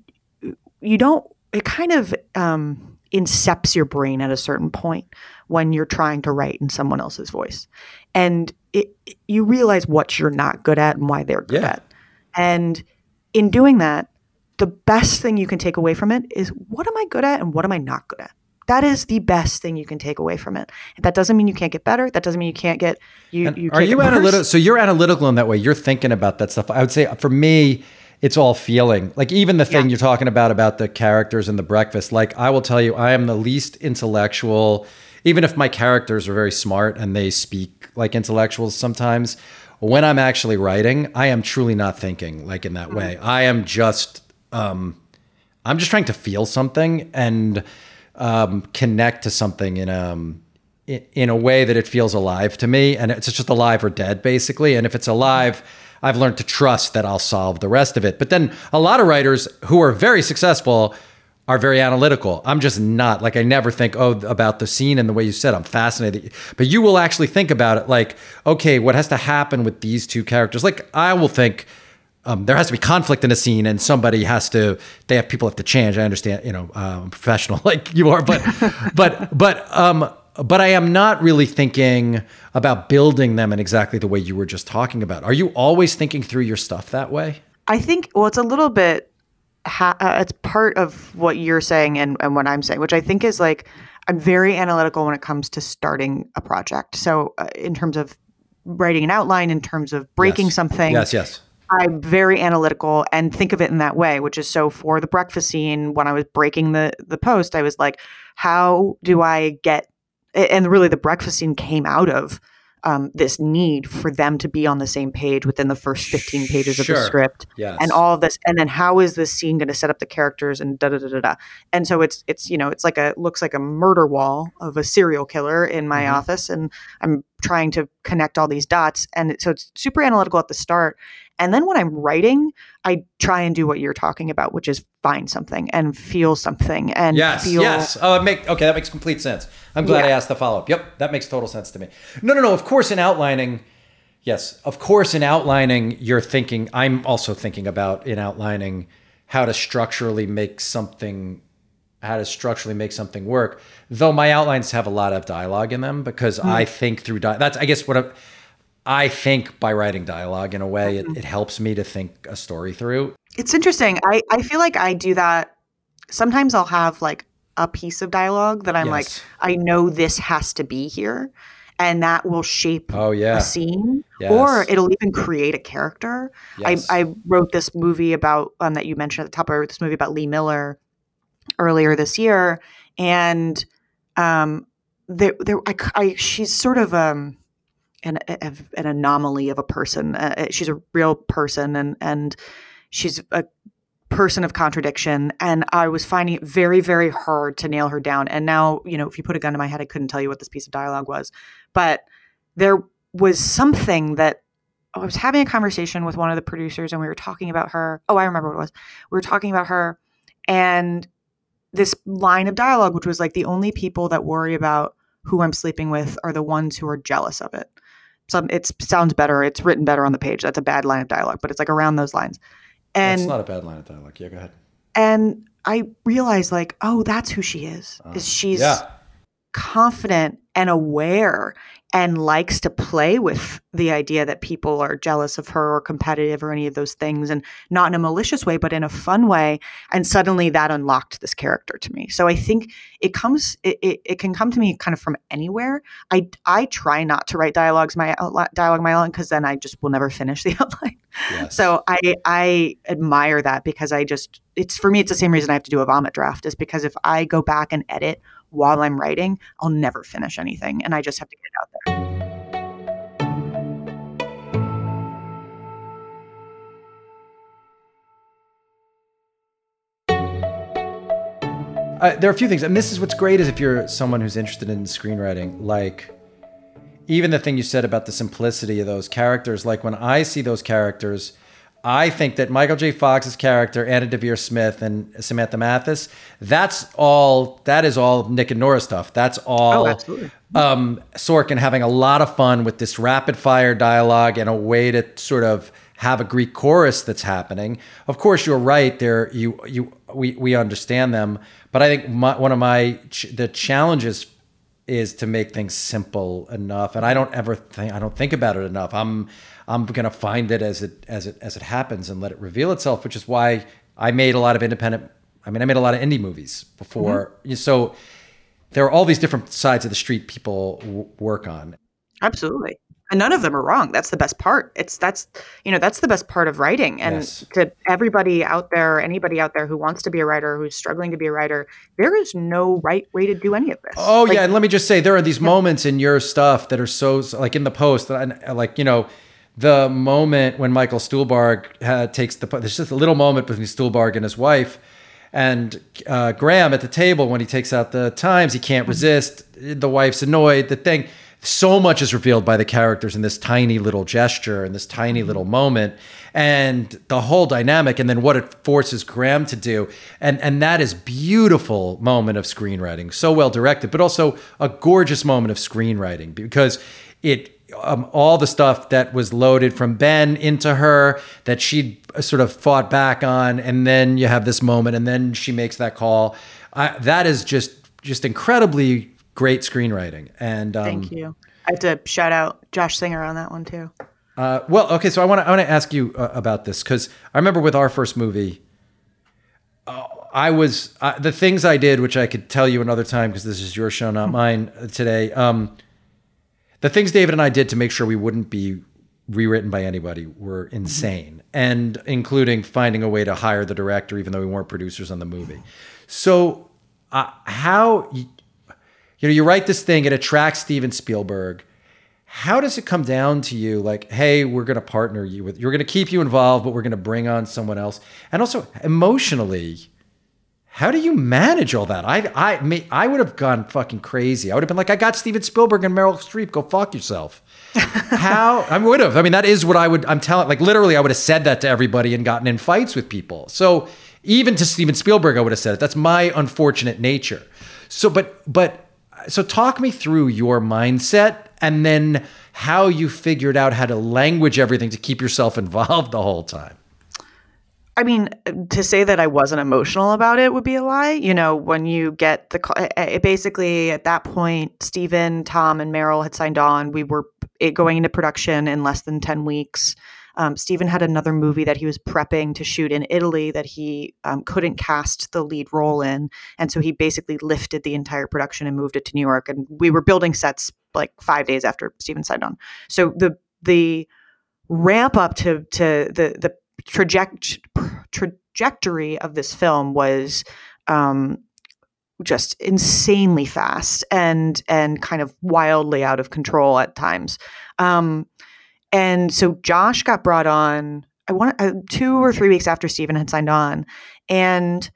you don't it kind of um, incepts your brain at a certain point when you're trying to write in someone else's voice and it, you realize what you're not good at and why they're good Yeah. at and in doing that the best thing you can take away from it is what am i good at and what am i not good at that is the best thing you can take away from it that doesn't mean you can't get better that doesn't mean you can't get you. you are you analytical? So you're analytical in that way. You're thinking about that stuff. I would say uh, for me, it's all feeling. Like even the thing Yeah. you're talking about about the characters and the breakfast. Like I will tell you, I am the least intellectual. Even if my characters are very smart and they speak like intellectuals sometimes, when I'm actually writing, I am truly not thinking like in that Mm-hmm. way. I am just um, I'm just trying to feel something and um, connect to something in um in, in a way that it feels alive to me, and it's just alive or dead, basically. And if it's alive, I've learned to trust that I'll solve the rest of it. But then a lot of writers who are very successful are very analytical. I'm just not. Like I never think, oh, about the scene and the way you said. I'm fascinated, but you will actually think about it. Like, okay, what has to happen with these two characters? Like I will think um, there has to be conflict in a scene and somebody has to they have people have to change i understand you know i'm professional like you are but but but um but i am not really thinking about building them in exactly the way you were just talking about are you always thinking through your stuff that way I think well, it's a little bit. Ha- uh, it's part of what you're saying and, and what I'm saying, which I think is like I'm very analytical when it comes to starting a project. So uh, in terms of writing an outline, in terms of breaking Yes. something, yes yes I'm very analytical and think of it in that way, which is so for the breakfast scene when I was breaking the the post, I was like, how do I get and really the breakfast scene came out of um, this need for them to be on the same page within the first 15 pages of the script yes. and all of this and then how is this scene going to set up the characters and da da da da da. And so it's it's you know it's like a looks like a murder wall of a serial killer in my Mhm. office and i'm trying to connect all these dots and so it's super analytical at the start and then when i'm writing i try and do what you're talking about which is find something and feel something and Yes, feel yes. Oh, make okay. That makes complete sense. I'm glad I asked the follow up. Yep, that makes total sense to me. No, no, no. Of course, in outlining, yes, of course, in outlining, you're thinking. I'm also thinking about in outlining how to structurally make something, how to structurally make something work. Though my outlines have a lot of dialogue in them because hmm. I think through di- that's I guess what I, I think by writing dialogue in a way it, it helps me to think a story through. It's interesting. I, I feel like I do that. Sometimes I'll have like a piece of dialogue that I'm like, I know this has to be here. and that will shape oh, yeah. a scene yes. or it'll even create a character. Yes. I, I wrote this movie about um, that you mentioned at the top. I wrote this movie about Lee Miller earlier this year, and um, there, there, I, I, she's sort of um, an, an anomaly of a person. Uh, she's a real person, and and she's a person of contradiction and i was finding it very very hard to nail her down and now you know if you put a gun to my head i couldn't tell you what this piece of dialogue was but there was something that I was having a conversation with one of the producers and we were talking about her. Oh, I remember what it was. We were talking about her and this line of dialogue, which was like the only people that worry about who I'm sleeping with are the ones who are jealous of it. So it sounds better. It's written better on the page. That's a bad line of dialogue, but it's like around those lines. And it's not a bad line of dialogue. Yeah, go ahead. And I realized like, oh, that's who she is. Uh, is she's yeah. confident and aware and likes to play with the idea that people are jealous of her or competitive or any of those things and not in a malicious way but in a fun way. And suddenly that unlocked this character to me. So i think it comes it, it, it can come to me kind of from anywhere. I i try not to write dialogues my outline dialogue my outline because then i just will never finish the outline. Yes. so i i admire that because i just it's for me it's the same reason i have to do a vomit draft is because if i go back and edit while I'm writing, I'll never finish anything. And I just have to get it out there. Uh, there are a few things, and this is what's great is if you're someone who's interested in screenwriting, like even the thing you said about the simplicity of those characters. Like when I see those characters, I think that Michael J. Fox's character, Anna Deavere Smith, and Samantha Mathis, that's all. That is all Nick and Nora stuff. That's all. Oh, absolutely. Um, Sorkin having a lot of fun with this rapid fire dialogue and a way to sort of have a Greek chorus that's happening. Of course, you're right. There, you you we we understand them, but I think my, one of my ch- the challenges is to make things simple enough. And I don't ever think I don't think about it enough. I'm I'm going to find it as it as it as it happens and let it reveal itself, which is why I made a lot of independent. I mean, I made a lot of indie movies before, mm-hmm. so there are all these different sides of the street people w- work on. Absolutely, and none of them are wrong. That's the best part. It's that's you know that's the best part of writing. And yes. to everybody out there, anybody out there who wants to be a writer, who's struggling to be a writer, there is no right way to do any of this. Oh like, yeah, and let me just say, there are these yeah. moments in your stuff that are so like in the post, and like you know the moment when Michael Stuhlbarg uh, takes the there's just a little moment between Stuhlbarg and his wife and uh, Graham at the table when he takes out the Times. He can't resist. The wife's annoyed. The thing. So much is revealed by the characters in this tiny little gesture and this tiny little moment, and the whole dynamic, and then what it forces Graham to do, and and that is beautiful moment of screenwriting, so well directed, but also a gorgeous moment of screenwriting because it um, all the stuff that was loaded from Ben into her that she sort of fought back on, and then you have this moment, and then she makes that call. I, that is just just incredibly great screenwriting. And um, thank you. I have to shout out Josh Singer on that one too. Uh, well, okay, so I want to I want to ask you uh, about this because I remember with our first movie, uh, I was uh, the things I did, which I could tell you another time because this is your show, not mine uh, today. Um, the things David and I did to make sure we wouldn't be rewritten by anybody were insane, and including finding a way to hire the director, even though we weren't producers on the movie. So, uh, how you, you know you write this thing, it attracts Steven Spielberg. How does it come down to you? Like, hey, we're going to partner you with, you're going to keep you involved, but we're going to bring on someone else. And also emotionally, how do you manage all that? I I I would have gone fucking crazy. I would have been like, I got Steven Spielberg and Meryl Streep. Go fuck yourself. How I would have. I mean, that is what I would. I'm telling. Like literally, I would have said that to everybody and gotten in fights with people. So even to Steven Spielberg, I would have said it. That's my unfortunate nature. So, but but so talk me through your mindset and then how you figured out how to language everything to keep yourself involved the whole time. I mean, to say that I wasn't emotional about it would be a lie. You know, when you get the it basically at that point, Steven, Tom, and Meryl had signed on. We were going into production in less than 10 weeks. Um, Steven had another movie that he was prepping to shoot in Italy that he um, couldn't cast the lead role in. And so he basically lifted the entire production and moved it to New York. And we were building sets like five days after Steven signed on. So the the ramp up to to the the traject, trajectory of this film was um, just insanely fast and and kind of wildly out of control at times. Um, and so Josh got brought on. I want uh, two or three weeks after Steven had signed on, and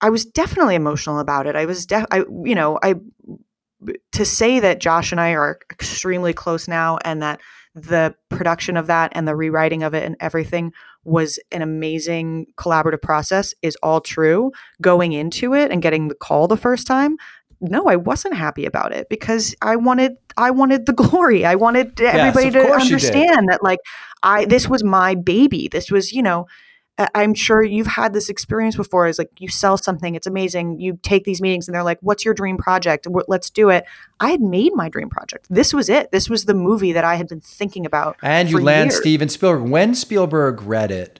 I was definitely emotional about it. I was, def- I you know, I to say that Josh and I are extremely close now, and that the production of that and the rewriting of it and everything was an amazing collaborative process is all true. Going into it and getting the call the first time, no, I wasn't happy about it because I wanted I wanted the glory. I wanted everybody yes, to understand that like I this was my baby. This was, you know, I'm sure you've had this experience before is like you sell something, it's amazing. You take these meetings and they're like, what's your dream project? Let's do it. I had made my dream project. This was it. This was the movie that I had been thinking about. And you land years. Steven Spielberg. When Spielberg read it,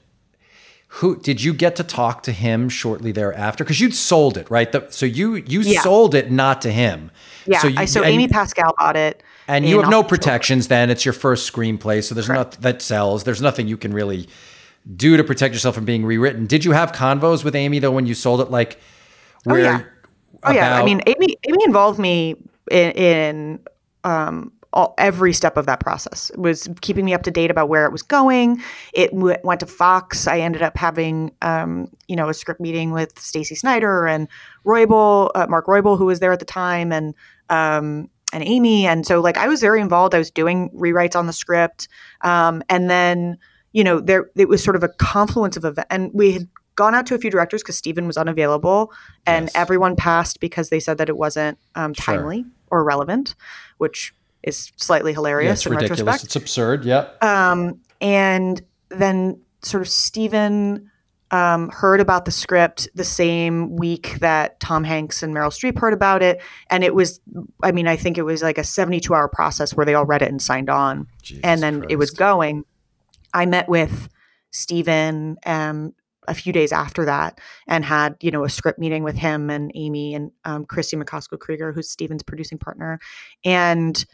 who did you get to talk to him shortly thereafter? Because you'd sold it, right? The, so you you yeah. sold it not to him. Yeah. So, you, I, so Amy Pascal bought it. And you have no protections then. It's your first screenplay. So there's nothing that sells. There's nothing you can really do to protect yourself from being rewritten. Did you have convos with Amy though when you sold it? Like, where? Oh yeah. Oh about- yeah. I mean, Amy Amy involved me in, in um, all, every step of that process. It was keeping me up to date about where it was going. It w- went to Fox. I ended up having, um, you know, a script meeting with Stacey Snider and Roybal, uh, Mark Roybal, who was there at the time, and um, and Amy. And so, like, I was very involved. I was doing rewrites on the script, um, and then you know, there it was sort of a confluence of events. And we had gone out to a few directors because Steven was unavailable, and yes. everyone passed because they said that it wasn't um, timely sure. or relevant, which is slightly hilarious. Yeah, it's ridiculous. Retrospect. It's absurd. Yep. Um, and then sort of Steven um, heard about the script the same week that Tom Hanks and Meryl Streep heard about it, and it was, I mean, I think it was like a seventy-two hour process where they all read it and signed on, Jesus and then Christ. it was going. I met with Steven um, a few days after that and had you know a script meeting with him and Amy and um, Kristie Macosko Krieger, who's Steven's producing partner, and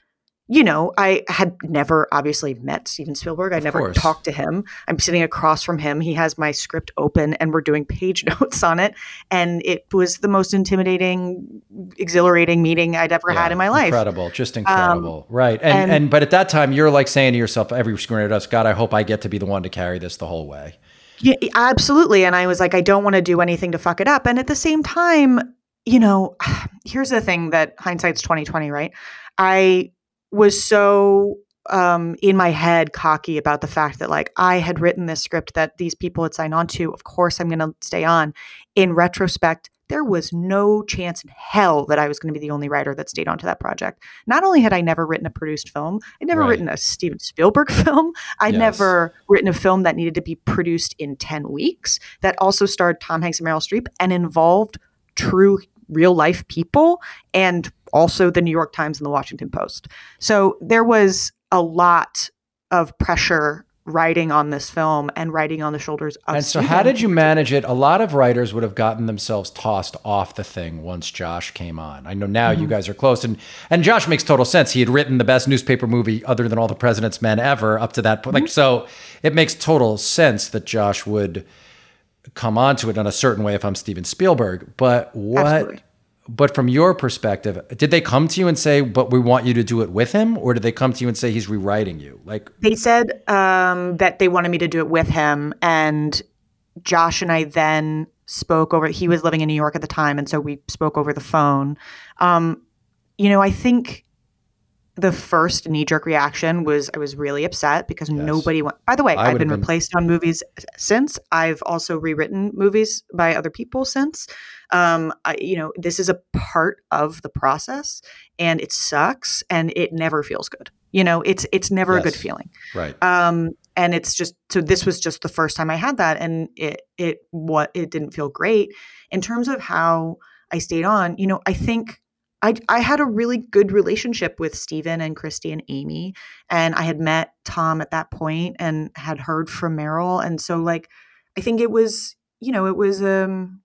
you know, I had never obviously met Steven Spielberg. I of never course. talked to him. I'm sitting across from him. He has my script open and we're doing page notes on it. And it was the most intimidating, exhilarating meeting I'd ever yeah, had in my life. Incredible. Just um, incredible. Um, right. And, and, and but at that time you're like saying to yourself, every screenwriter does, God, I hope I get to be the one to carry this the whole way. Yeah, absolutely. And I was like, I don't want to do anything to fuck it up. And at the same time, you know, here's the thing that hindsight's 2020, right? I was so um, in my head cocky about the fact that like I had written this script that these people had signed on to. Of course, I'm going to stay on. In retrospect, there was no chance in hell that I was going to be the only writer that stayed on to that project. Not only had I never written a produced film, I'd never right. written a Steven Spielberg film. I'd yes. never written a film that needed to be produced in 10 weeks that also starred Tom Hanks and Meryl Streep and involved true real life people and also the New York Times and the Washington Post. So there was a lot of pressure writing on this film and writing on the shoulders of And so how did you manage it? A lot of writers would have gotten themselves tossed off the thing once Josh came on. I know now mm-hmm. you guys are close and and Josh makes total sense. He had written the best newspaper movie other than All the President's Men ever up to that point. Mm-hmm. Like so it makes total sense that Josh would come onto it in a certain way if I'm Steven Spielberg. But what Absolutely but from your perspective, did they come to you and say, "But we want you to do it with him," or did they come to you and say he's rewriting you? Like they said um, that they wanted me to do it with him, and Josh and I then spoke over. He was living in New York at the time, and so we spoke over the phone. Um, you know, I think the first knee jerk reaction was I was really upset because yes. nobody went. By the way, I have been, been replaced on movies since. I've also rewritten movies by other people since. Um, I, you know, this is a part of the process, and it sucks, and it never feels good. You know, it's it's never yes. a good feeling. Right. Um, and it's just so this was just the first time I had that, and it it what it didn't feel great in terms of how I stayed on. You know, I think I, I had a really good relationship with Steven and Kristie and Amy. And I had met Tom at that point and had heard from Meryl. And so like I think it was, you know, it was um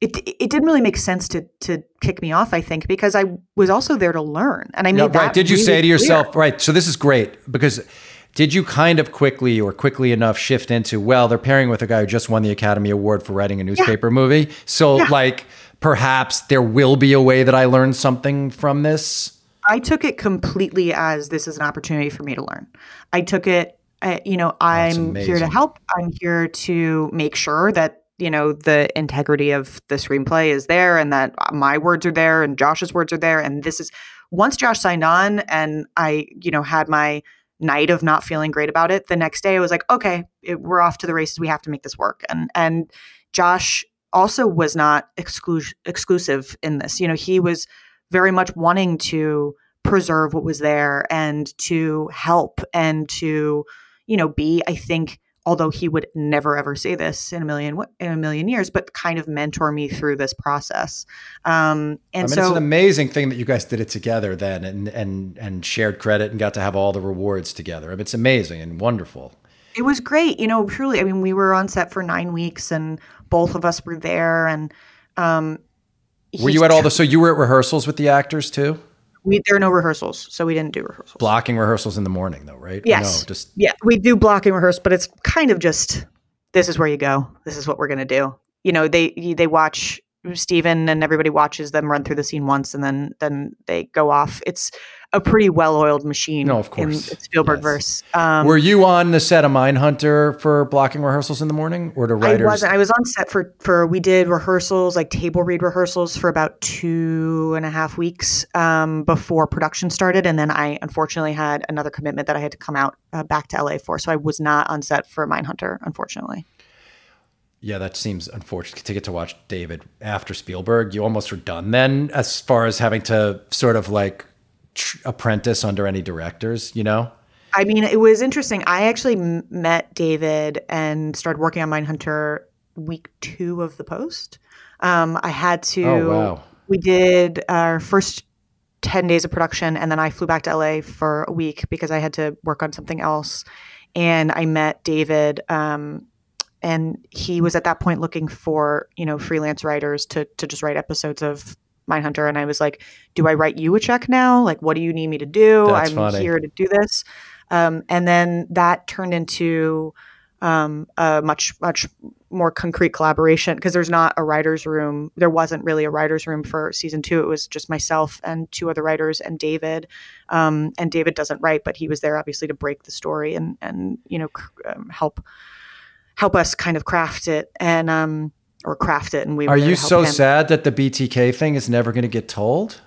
it it didn't really make sense to to kick me off. I think because I was also there to learn, and I made yeah, right. Did you really say to yourself, clear. right? So this is great because did you kind of quickly or quickly enough shift into well, they're pairing with a guy who just won the Academy Award for writing a newspaper yeah. movie, so yeah. like perhaps there will be a way that I learn something from this. I took it completely as this is an opportunity for me to learn. I took it, uh, you know, I'm here to help. I'm here to make sure that you know the integrity of the screenplay is there and that uh, my words are there and Josh's words are there. And this is once Josh signed on and I you know had my night of not feeling great about it the next day I was like okay it, we're off to the races. We have to make this work. And and Josh also was not exclu- exclusive in this. You know he was very much wanting to preserve what was there and to help and to you know be I think although he would never ever say this in a million in a million years, but kind of mentor me through this process. Um, and I mean, so it's an amazing thing that you guys did it together then, and and and shared credit and got to have all the rewards together. I mean, it's amazing and wonderful. It was great, you know. Truly, I mean, we were on set for nine weeks, and both of us were there. And um, were you at all the? So you were at rehearsals with the actors too? We there are no rehearsals, so we didn't do rehearsals. Blocking rehearsals in the morning, though, right? Yes. No, just yeah, we do blocking rehearsals, but it's kind of just this is where you go. This is what we're gonna do. You know, they they watch Steven and everybody watches them run through the scene once and then then they go off. It's a pretty well-oiled machine. No, of course. In Spielberg verse. Um, Were you on the set of Mindhunter for blocking rehearsals in the morning, or to writers? I wasn't. I was on set for for we did rehearsals, like table read rehearsals, for about two and a half weeks um, before production started, and then I unfortunately had another commitment that I had to come out uh, back to LA for, so I was not on set for Mindhunter, unfortunately. Yeah, that seems unfortunate to get to watch David after Spielberg. You almost are done then, as far as having to sort of like tr- apprentice under any directors, you know? I mean, it was interesting. I actually m- met David and started working on Mindhunter week two of the post. Um, I had to. Oh, wow. We did our first 10 days of production, and then I flew back to LA for a week because I had to work on something else. And I met David. Um, and he was at that point looking for you know freelance writers to to just write episodes of Mindhunter, and I was like, "Do I write you a check now? Like, what do you need me to do? That's I'm funny. here to do this." Um, and then that turned into um, a much much more concrete collaboration because there's not a writers room. There wasn't really a writers room for season two. It was just myself and two other writers and David. Um, and David doesn't write, but he was there obviously to break the story and and you know um, help help us kind of craft it and um or craft it and we are you so him. sad that the btk thing is never going to get told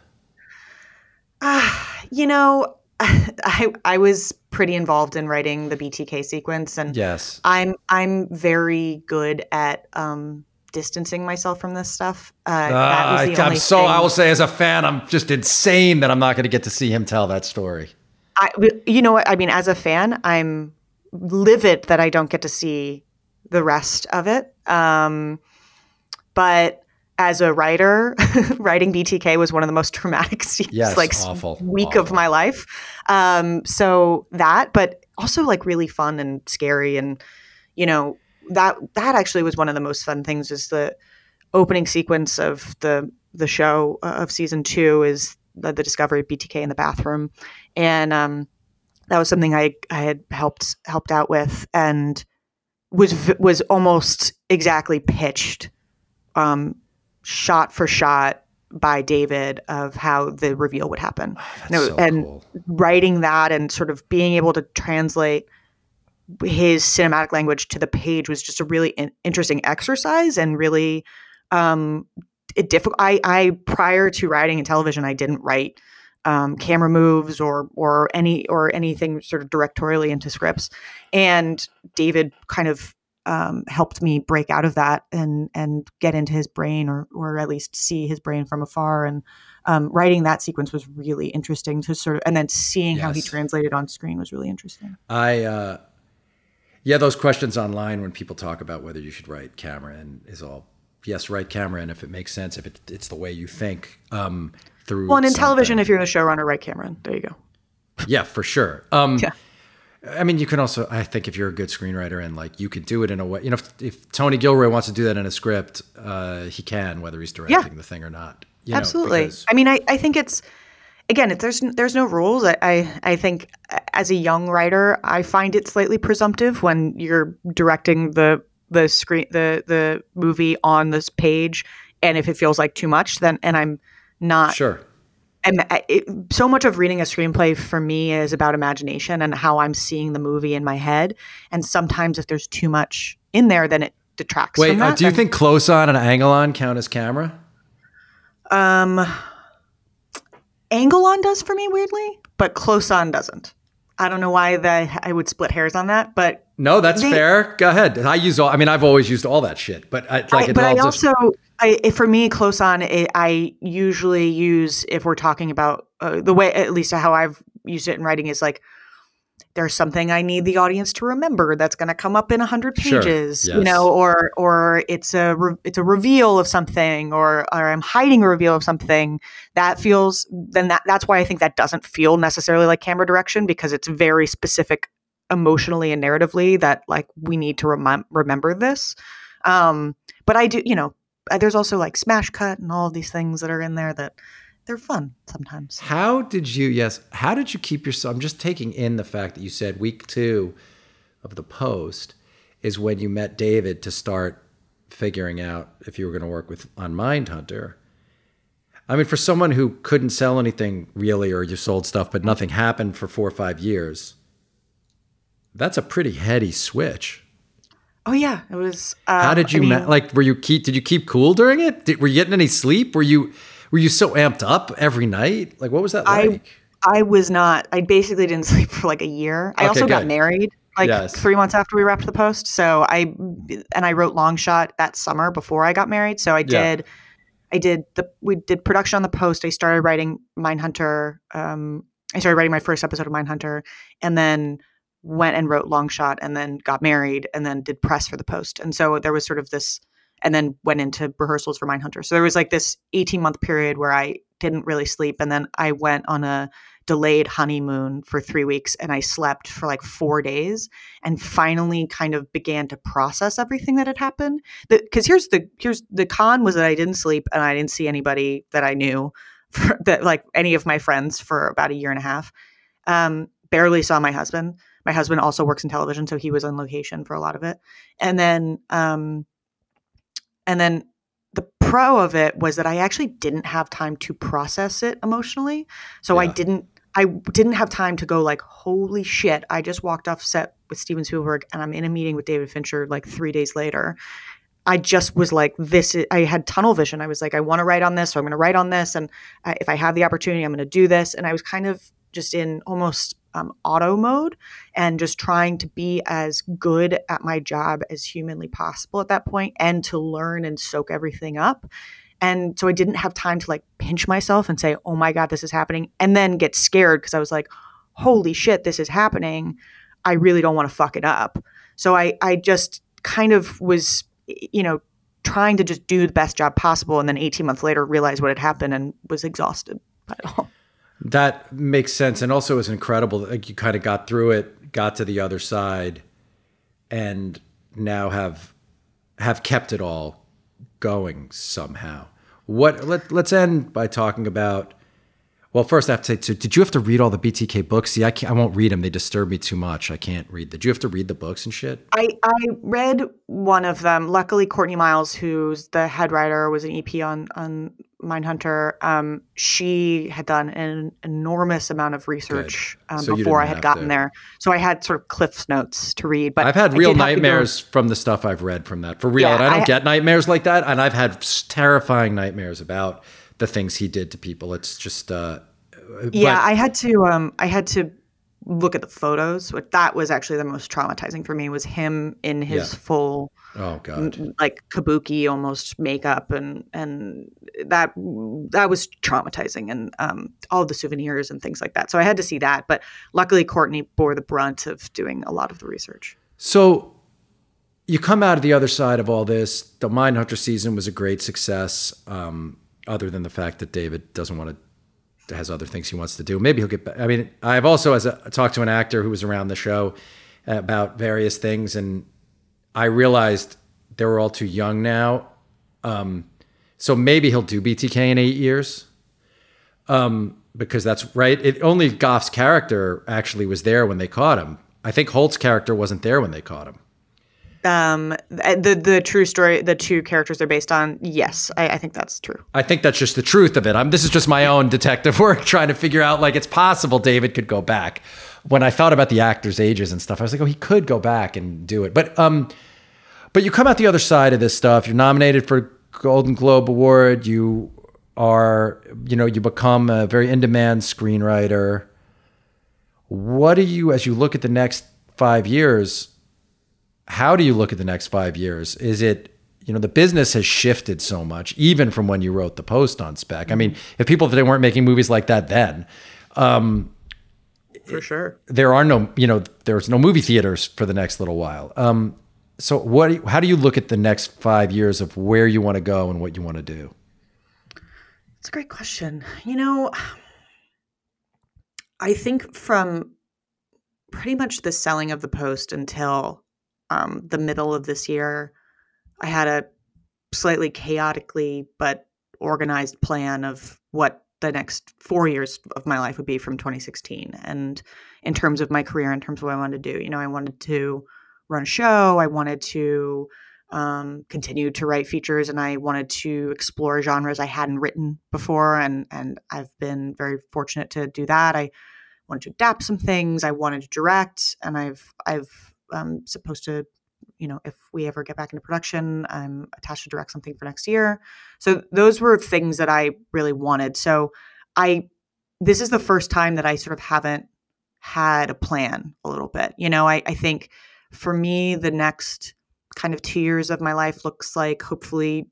ah uh, you know I I was pretty involved in writing the BTK sequence, and yes, I'm I'm very good at um, distancing myself from this stuff. Uh, uh, I'm so thing. I will say as a fan, I'm just insane that I'm not going to get to see him tell that story. I, you know what I mean? As a fan, I'm livid that I don't get to see the rest of it. Um, but as a writer, writing BTK was one of the most traumatic scenes, yes, like awful, week awful. of my life. Um, so that, but also like really fun and scary, and you know that that actually was one of the most fun things. Is the opening sequence of the the show uh, of season two is the, the, discovery of BTK in the bathroom, and um, that was something I I had helped helped out with, and was was almost exactly pitched, um, shot for shot by David of how the reveal would happen. Oh, so and cool. writing that and sort of being able to translate his cinematic language to the page was just a really in- interesting exercise and really um, difficult. I, I prior to writing in television, I didn't write um, camera moves or or any or anything sort of directorially into scripts. And David kind of um, helped me break out of that and and get into his brain or or at least see his brain from afar. And um, writing that sequence was really interesting to sort of, and then seeing yes. how he translated on screen was really interesting. I. Uh, yeah, those questions online when people talk about whether you should write camera and is all yes, write camera and if it makes sense, if it, it's the way you think. Um, through. Well, and in something. television, if you're the showrunner, write Cameron. There you go. Yeah, for sure. Um, yeah. I mean, you can also, I think, if you're a good screenwriter and like you can do it in a way, you know, if, if Tony Gilroy wants to do that in a script, uh, he can, whether he's directing yeah. the thing or not. Absolutely. Know, I mean, I, I think it's again, there's there's no rules. I, I, I think as a young writer, I find it slightly presumptive when you're directing the the screen the the movie on this page, and if it feels like too much, then and I'm not sure and it, so much of reading a screenplay for me is about imagination and how I'm seeing the movie in my head. And sometimes if there's too much in there, then it detracts. Wait, uh, do you think close on and angle on count as camera? Um, angle on does for me weirdly, but close on doesn't. I don't know why that I would split hairs on that, but no, that's they, fair. Go ahead. I use all. I mean, I've always used all that shit, but I, like, I, but I also I, for me, close on, it, I usually use if we're talking about uh, the way, at least how I've used it in writing, is like there's something I need the audience to remember that's going to come up in a hundred pages, sure. yes. you know, or or it's a re- it's a reveal of something, or or I'm hiding a reveal of something that feels then that that's why I think that doesn't feel necessarily like camera direction because it's very specific emotionally and narratively that like we need to rem- remember this. Um, but I do, you know, there's also like smash cut and all of these things that are in there that they're fun sometimes. How did you? Yes. How did you keep yourself? I'm just taking in the fact that you said week two of the post is when you met David to start figuring out if you were going to work with on Mindhunter. I mean, for someone who couldn't sell anything really, or you sold stuff, but nothing happened for four or five years, that's a pretty heady switch. Oh yeah, it was. Um, How did you I mean, ma- like? Were you keep? Did you keep cool during it? Did, were you getting any sleep? Were you were you so amped up every night? Like, what was that like? I I was not. I basically didn't sleep for like a year. I okay, also good. got married like yes. three months after we wrapped the post. So I and I wrote long shot that summer before I got married. So I did. Yeah. I did the we did production on the post. I started writing Mindhunter. Um, I started writing my first episode of Mindhunter, and then went and wrote long shot and then got married and then did press for the post. And so there was sort of this and then went into rehearsals for mindhunter. So there was like this 18 month period where i didn't really sleep and then i went on a delayed honeymoon for three weeks and i slept for like four days and finally kind of began to process everything that had happened. Because here's the here's the con was that i didn't sleep and i didn't see anybody that i knew for, that like any of my friends for about a year and a half. Um, barely saw my husband my husband also works in television, so he was on location for a lot of it. And then, um, and then the pro of it was that I actually didn't have time to process it emotionally. So yeah. I didn't, I didn't have time to go like, holy shit! I just walked off set with Steven Spielberg, and I'm in a meeting with David Fincher like three days later. I just was like, this. Is, I had tunnel vision. I was like, I want to write on this, so I'm going to write on this, and uh, if I have the opportunity, I'm going to do this. And I was kind of just in almost um, auto mode and just trying to be as good at my job as humanly possible at that point and to learn and soak everything up. And so I didn't have time to like pinch myself and say, oh my God, this is happening. And then get scared because I was like, holy shit, this is happening. I really don't want to fuck it up. So I, I just kind of was, you know, trying to just do the best job possible. And then 18 months later, realized what had happened and was exhausted by it all. That makes sense, and also it's incredible that like, you kind of got through it, got to the other side, and now have have kept it all going somehow. What let let's end by talking about. Well, first I have to say, so did you have to read all the BTK books? See, I can't, I won't read them; they disturb me too much. I can't read. Did you have to read the books and shit? I I read one of them. Luckily, Courtenay Miles, who's the head writer, was an EP on on Mindhunter, um, she had done an enormous amount of research um, so before I had gotten to. there. So I had sort of Cliff's notes to read. But I've had real nightmares from the stuff I've read from that. For real, yeah, and I don't I, get nightmares like that. And I've had terrifying nightmares about the things he did to people. It's just, uh, yeah. But, I had to, um, I had to look at the photos. But that was actually the most traumatizing for me was him in his yeah. full Oh god. Like kabuki almost makeup and and that that was traumatizing and um, all the souvenirs and things like that. So I had to see that, but luckily Courtenay bore the brunt of doing a lot of the research. So you come out of the other side of all this. The Mindhunter season was a great success, um, other than the fact that David doesn't want to has other things he wants to do. Maybe he'll get back. I mean, I've also as a, talked to an actor who was around the show about various things, and I realized they were all too young now. Um, so maybe he'll do BTK in eight years. Um, because that's right. It only Groff's character actually was there when they caught him. I think Holt's character wasn't there when they caught him. Um, the the true story, the two characters they're based on. Yes, I, I think that's true. I think that's just the truth of it. I'm. This is just my own detective work, trying to figure out like it's possible David could go back. When I thought about the actors' ages and stuff, I was like, oh, he could go back and do it. But um, but you come out the other side of this stuff. You're nominated for Golden Globe Award. You are, you know, you become a very in demand screenwriter. What do you, as you look at the next five years, how do you look at the next five years? Is it, you know, the business has shifted so much, even from when you wrote the post on spec. I mean, if people they weren't making movies like that then, um, for sure, there are no, you know, there's no movie theaters for the next little while. Um, so, what? How do you look at the next five years of where you want to go and what you want to do? It's a great question. You know, I think from pretty much the selling of the post until um, the middle of this year, I had a slightly chaotically but organized plan of what the next four years of my life would be from 2016. And in terms of my career, in terms of what I wanted to do, you know, I wanted to run a show, I wanted to um, continued to write features and I wanted to explore genres I hadn't written before. And, and I've been very fortunate to do that. I wanted to adapt some things. I wanted to direct and I've, I've, um, supposed to, you know, if we ever get back into production, I'm attached to direct something for next year. So those were things that I really wanted. So I, this is the first time that I sort of haven't had a plan a little bit. You know, I, I think for me, the next kind of two years of my life looks like hopefully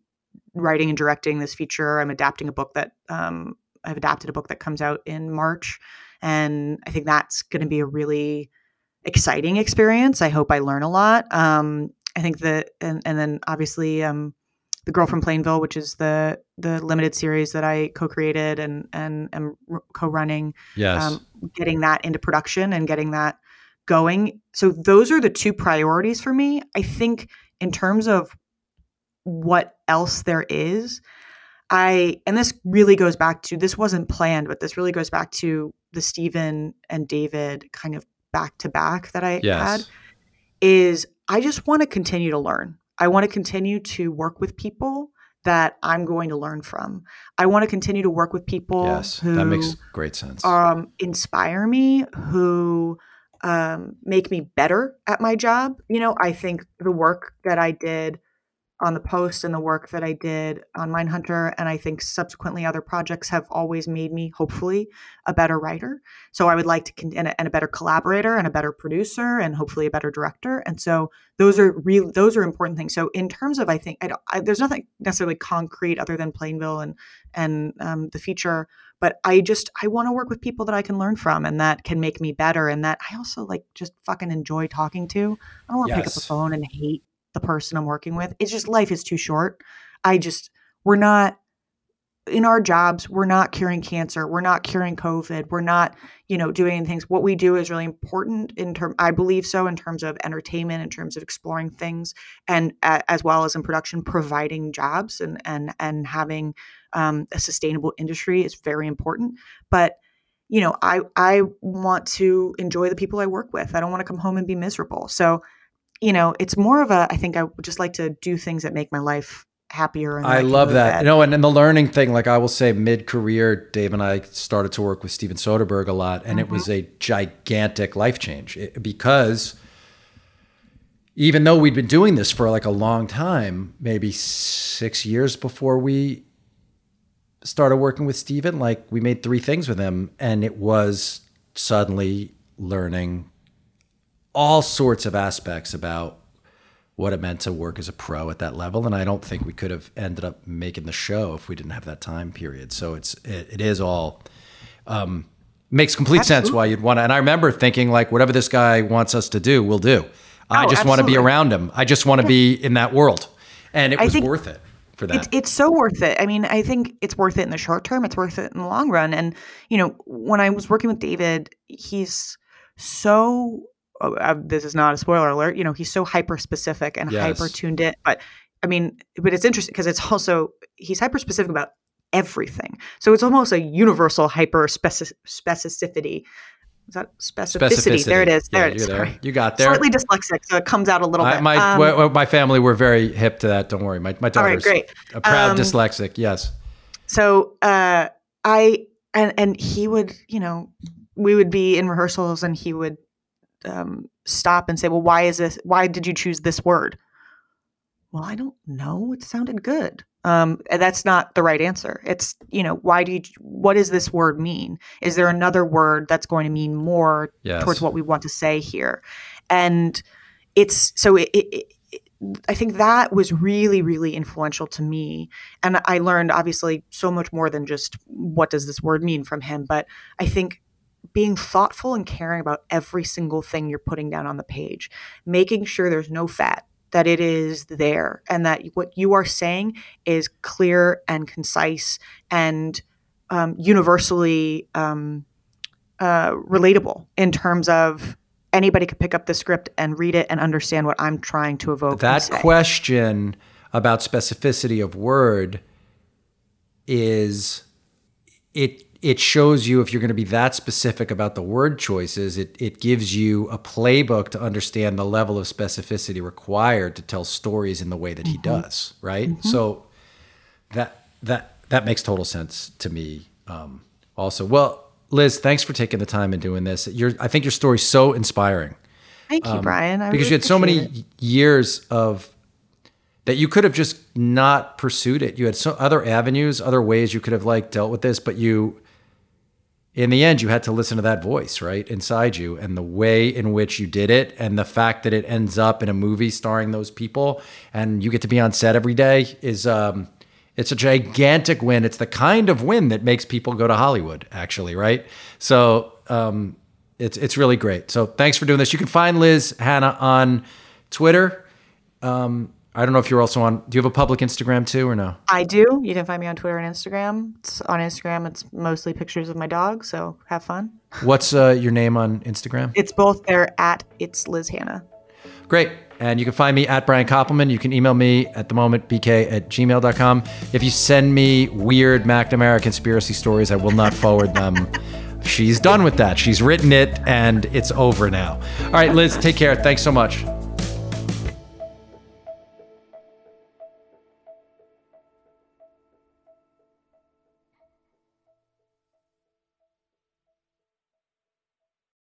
writing and directing this feature. I'm adapting a book that um, I've adapted a book that comes out in March. And I think that's going to be a really exciting experience. I hope I learn a lot. Um, I think that, and, and then obviously, um, the Girl from Plainville, which is the the limited series that I co-created and and am co-running. Yes, um, getting that into production and getting that going. So those are the two priorities for me. I think in terms of what else there is, I and this really goes back to this wasn't planned, but this really goes back to the Steven and David kind of back to back that I yes. had is I just want to continue to learn. I want to continue to work with people that I'm going to learn from. I want to continue to work with people yes, who that makes great sense. Um, inspire me, who um, make me better at my job. You know, I think the work that I did on the post and the work that I did on Mindhunter, and I think subsequently other projects have always made me, hopefully, a better writer. So I would like to, con- and, a, and a better collaborator, and a better producer, and hopefully a better director. And so those are real; those are important things. So in terms of, I think I I, there's nothing necessarily concrete other than Plainville and and um, the feature but I just I want to work with people that I can learn from and that can make me better and that I also like just fucking enjoy talking to. I don't want to yes. pick up the phone and hate the person I'm working with. It's just life is too short. I just we're not in our jobs, we're not curing cancer, we're not curing COVID, we're not, you know, doing things. What we do is really important in term. I believe so in terms of entertainment, in terms of exploring things, and as well as in production, providing jobs and and and having um, a sustainable industry is very important. But you know, I I want to enjoy the people I work with. I don't want to come home and be miserable. So, you know, it's more of a. I think I would just like to do things that make my life happier. I, I love that. You know, and, and the learning thing, like I will say, mid career, Dave and I started to work with Steven Soderbergh a lot, and mm-hmm. it was a gigantic life change it, because even though we'd been doing this for like a long time, maybe six years before we started working with Steven, like we made three things with him, and it was suddenly learning all sorts of aspects about what it meant to work as a pro at that level. And I don't think we could have ended up making the show if we didn't have that time period. So it's it, it is all um, makes complete absolutely. sense why you'd want to. And I remember thinking like, whatever this guy wants us to do, we'll do. I oh, just want to be around him. I just want to be in that world, and it was worth it. for that. It's, it's so worth it. I mean, I think it's worth it in the short term. It's worth it in the long run. And you know, when I was working with David, he's so. Oh, uh, this is not a spoiler alert. You know, he's so hyper specific and yes. hyper tuned in. But I mean, but it's interesting because it's also he's hyper specific about everything. So it's almost a universal hyper specificity is that specificity? specificity. There it is. There yeah, it is. There. You got there. Slightly dyslexic, so it comes out a little I, bit. My um, w- my family were very hip to that. Don't worry. My my daughter's right, great. a proud um, dyslexic. Yes. So uh, I and and he would you know we would be in rehearsals and he would um, stop and say, well, why is this? Why did you choose this word? Well, I don't know. It sounded good. Um, that's not the right answer. It's, you know, why do you, what does this word mean? Is there another word that's going to mean more yes. towards what we want to say here? And it's, so it, it, it, I think that was really, really influential to me. And I learned obviously so much more than just what does this word mean from him. But I think being thoughtful and caring about every single thing you're putting down on the page, making sure there's no fat, that it is there and that what you are saying is clear and concise and um, universally um, uh, relatable in terms of anybody could pick up the script and read it and understand what I'm trying to evoke. That question about specificity of word is it it shows you if you're going to be that specific about the word choices, it, it gives you a playbook to understand the level of specificity required to tell stories in the way that mm-hmm. he does, right? Mm-hmm. So that that that makes total sense to me. Um, also, well, Liz, thanks for taking the time and doing this. Your I think your story's so inspiring. Thank you, um, Brian. I because really you had so many it. years of that you could have just not pursued it. You had so other avenues, other ways you could have like dealt with this, but you in the end, you had to listen to that voice, right, inside you, and the way in which you did it, and the fact that it ends up in a movie starring those people, and you get to be on set every day is um, it's a gigantic win. It's the kind of win that makes people go to Hollywood, actually, right? So um, it's it's really great. So thanks for doing this. You can find Liz Hannah on Twitter. Um, I don't know if you're also on. Do you have a public Instagram too, or no? I do. You can find me on Twitter and Instagram. It's, on Instagram, it's mostly pictures of my dog. So have fun. What's uh, your name on Instagram? It's both there at it's Liz Hannah. Great. And you can find me at Brian Koppelman. You can email me at the moment, bk at gmail.com. If you send me weird McNamara conspiracy stories, I will not forward them. She's done with that. She's written it and it's over now. All right, Liz, take care. Thanks so much.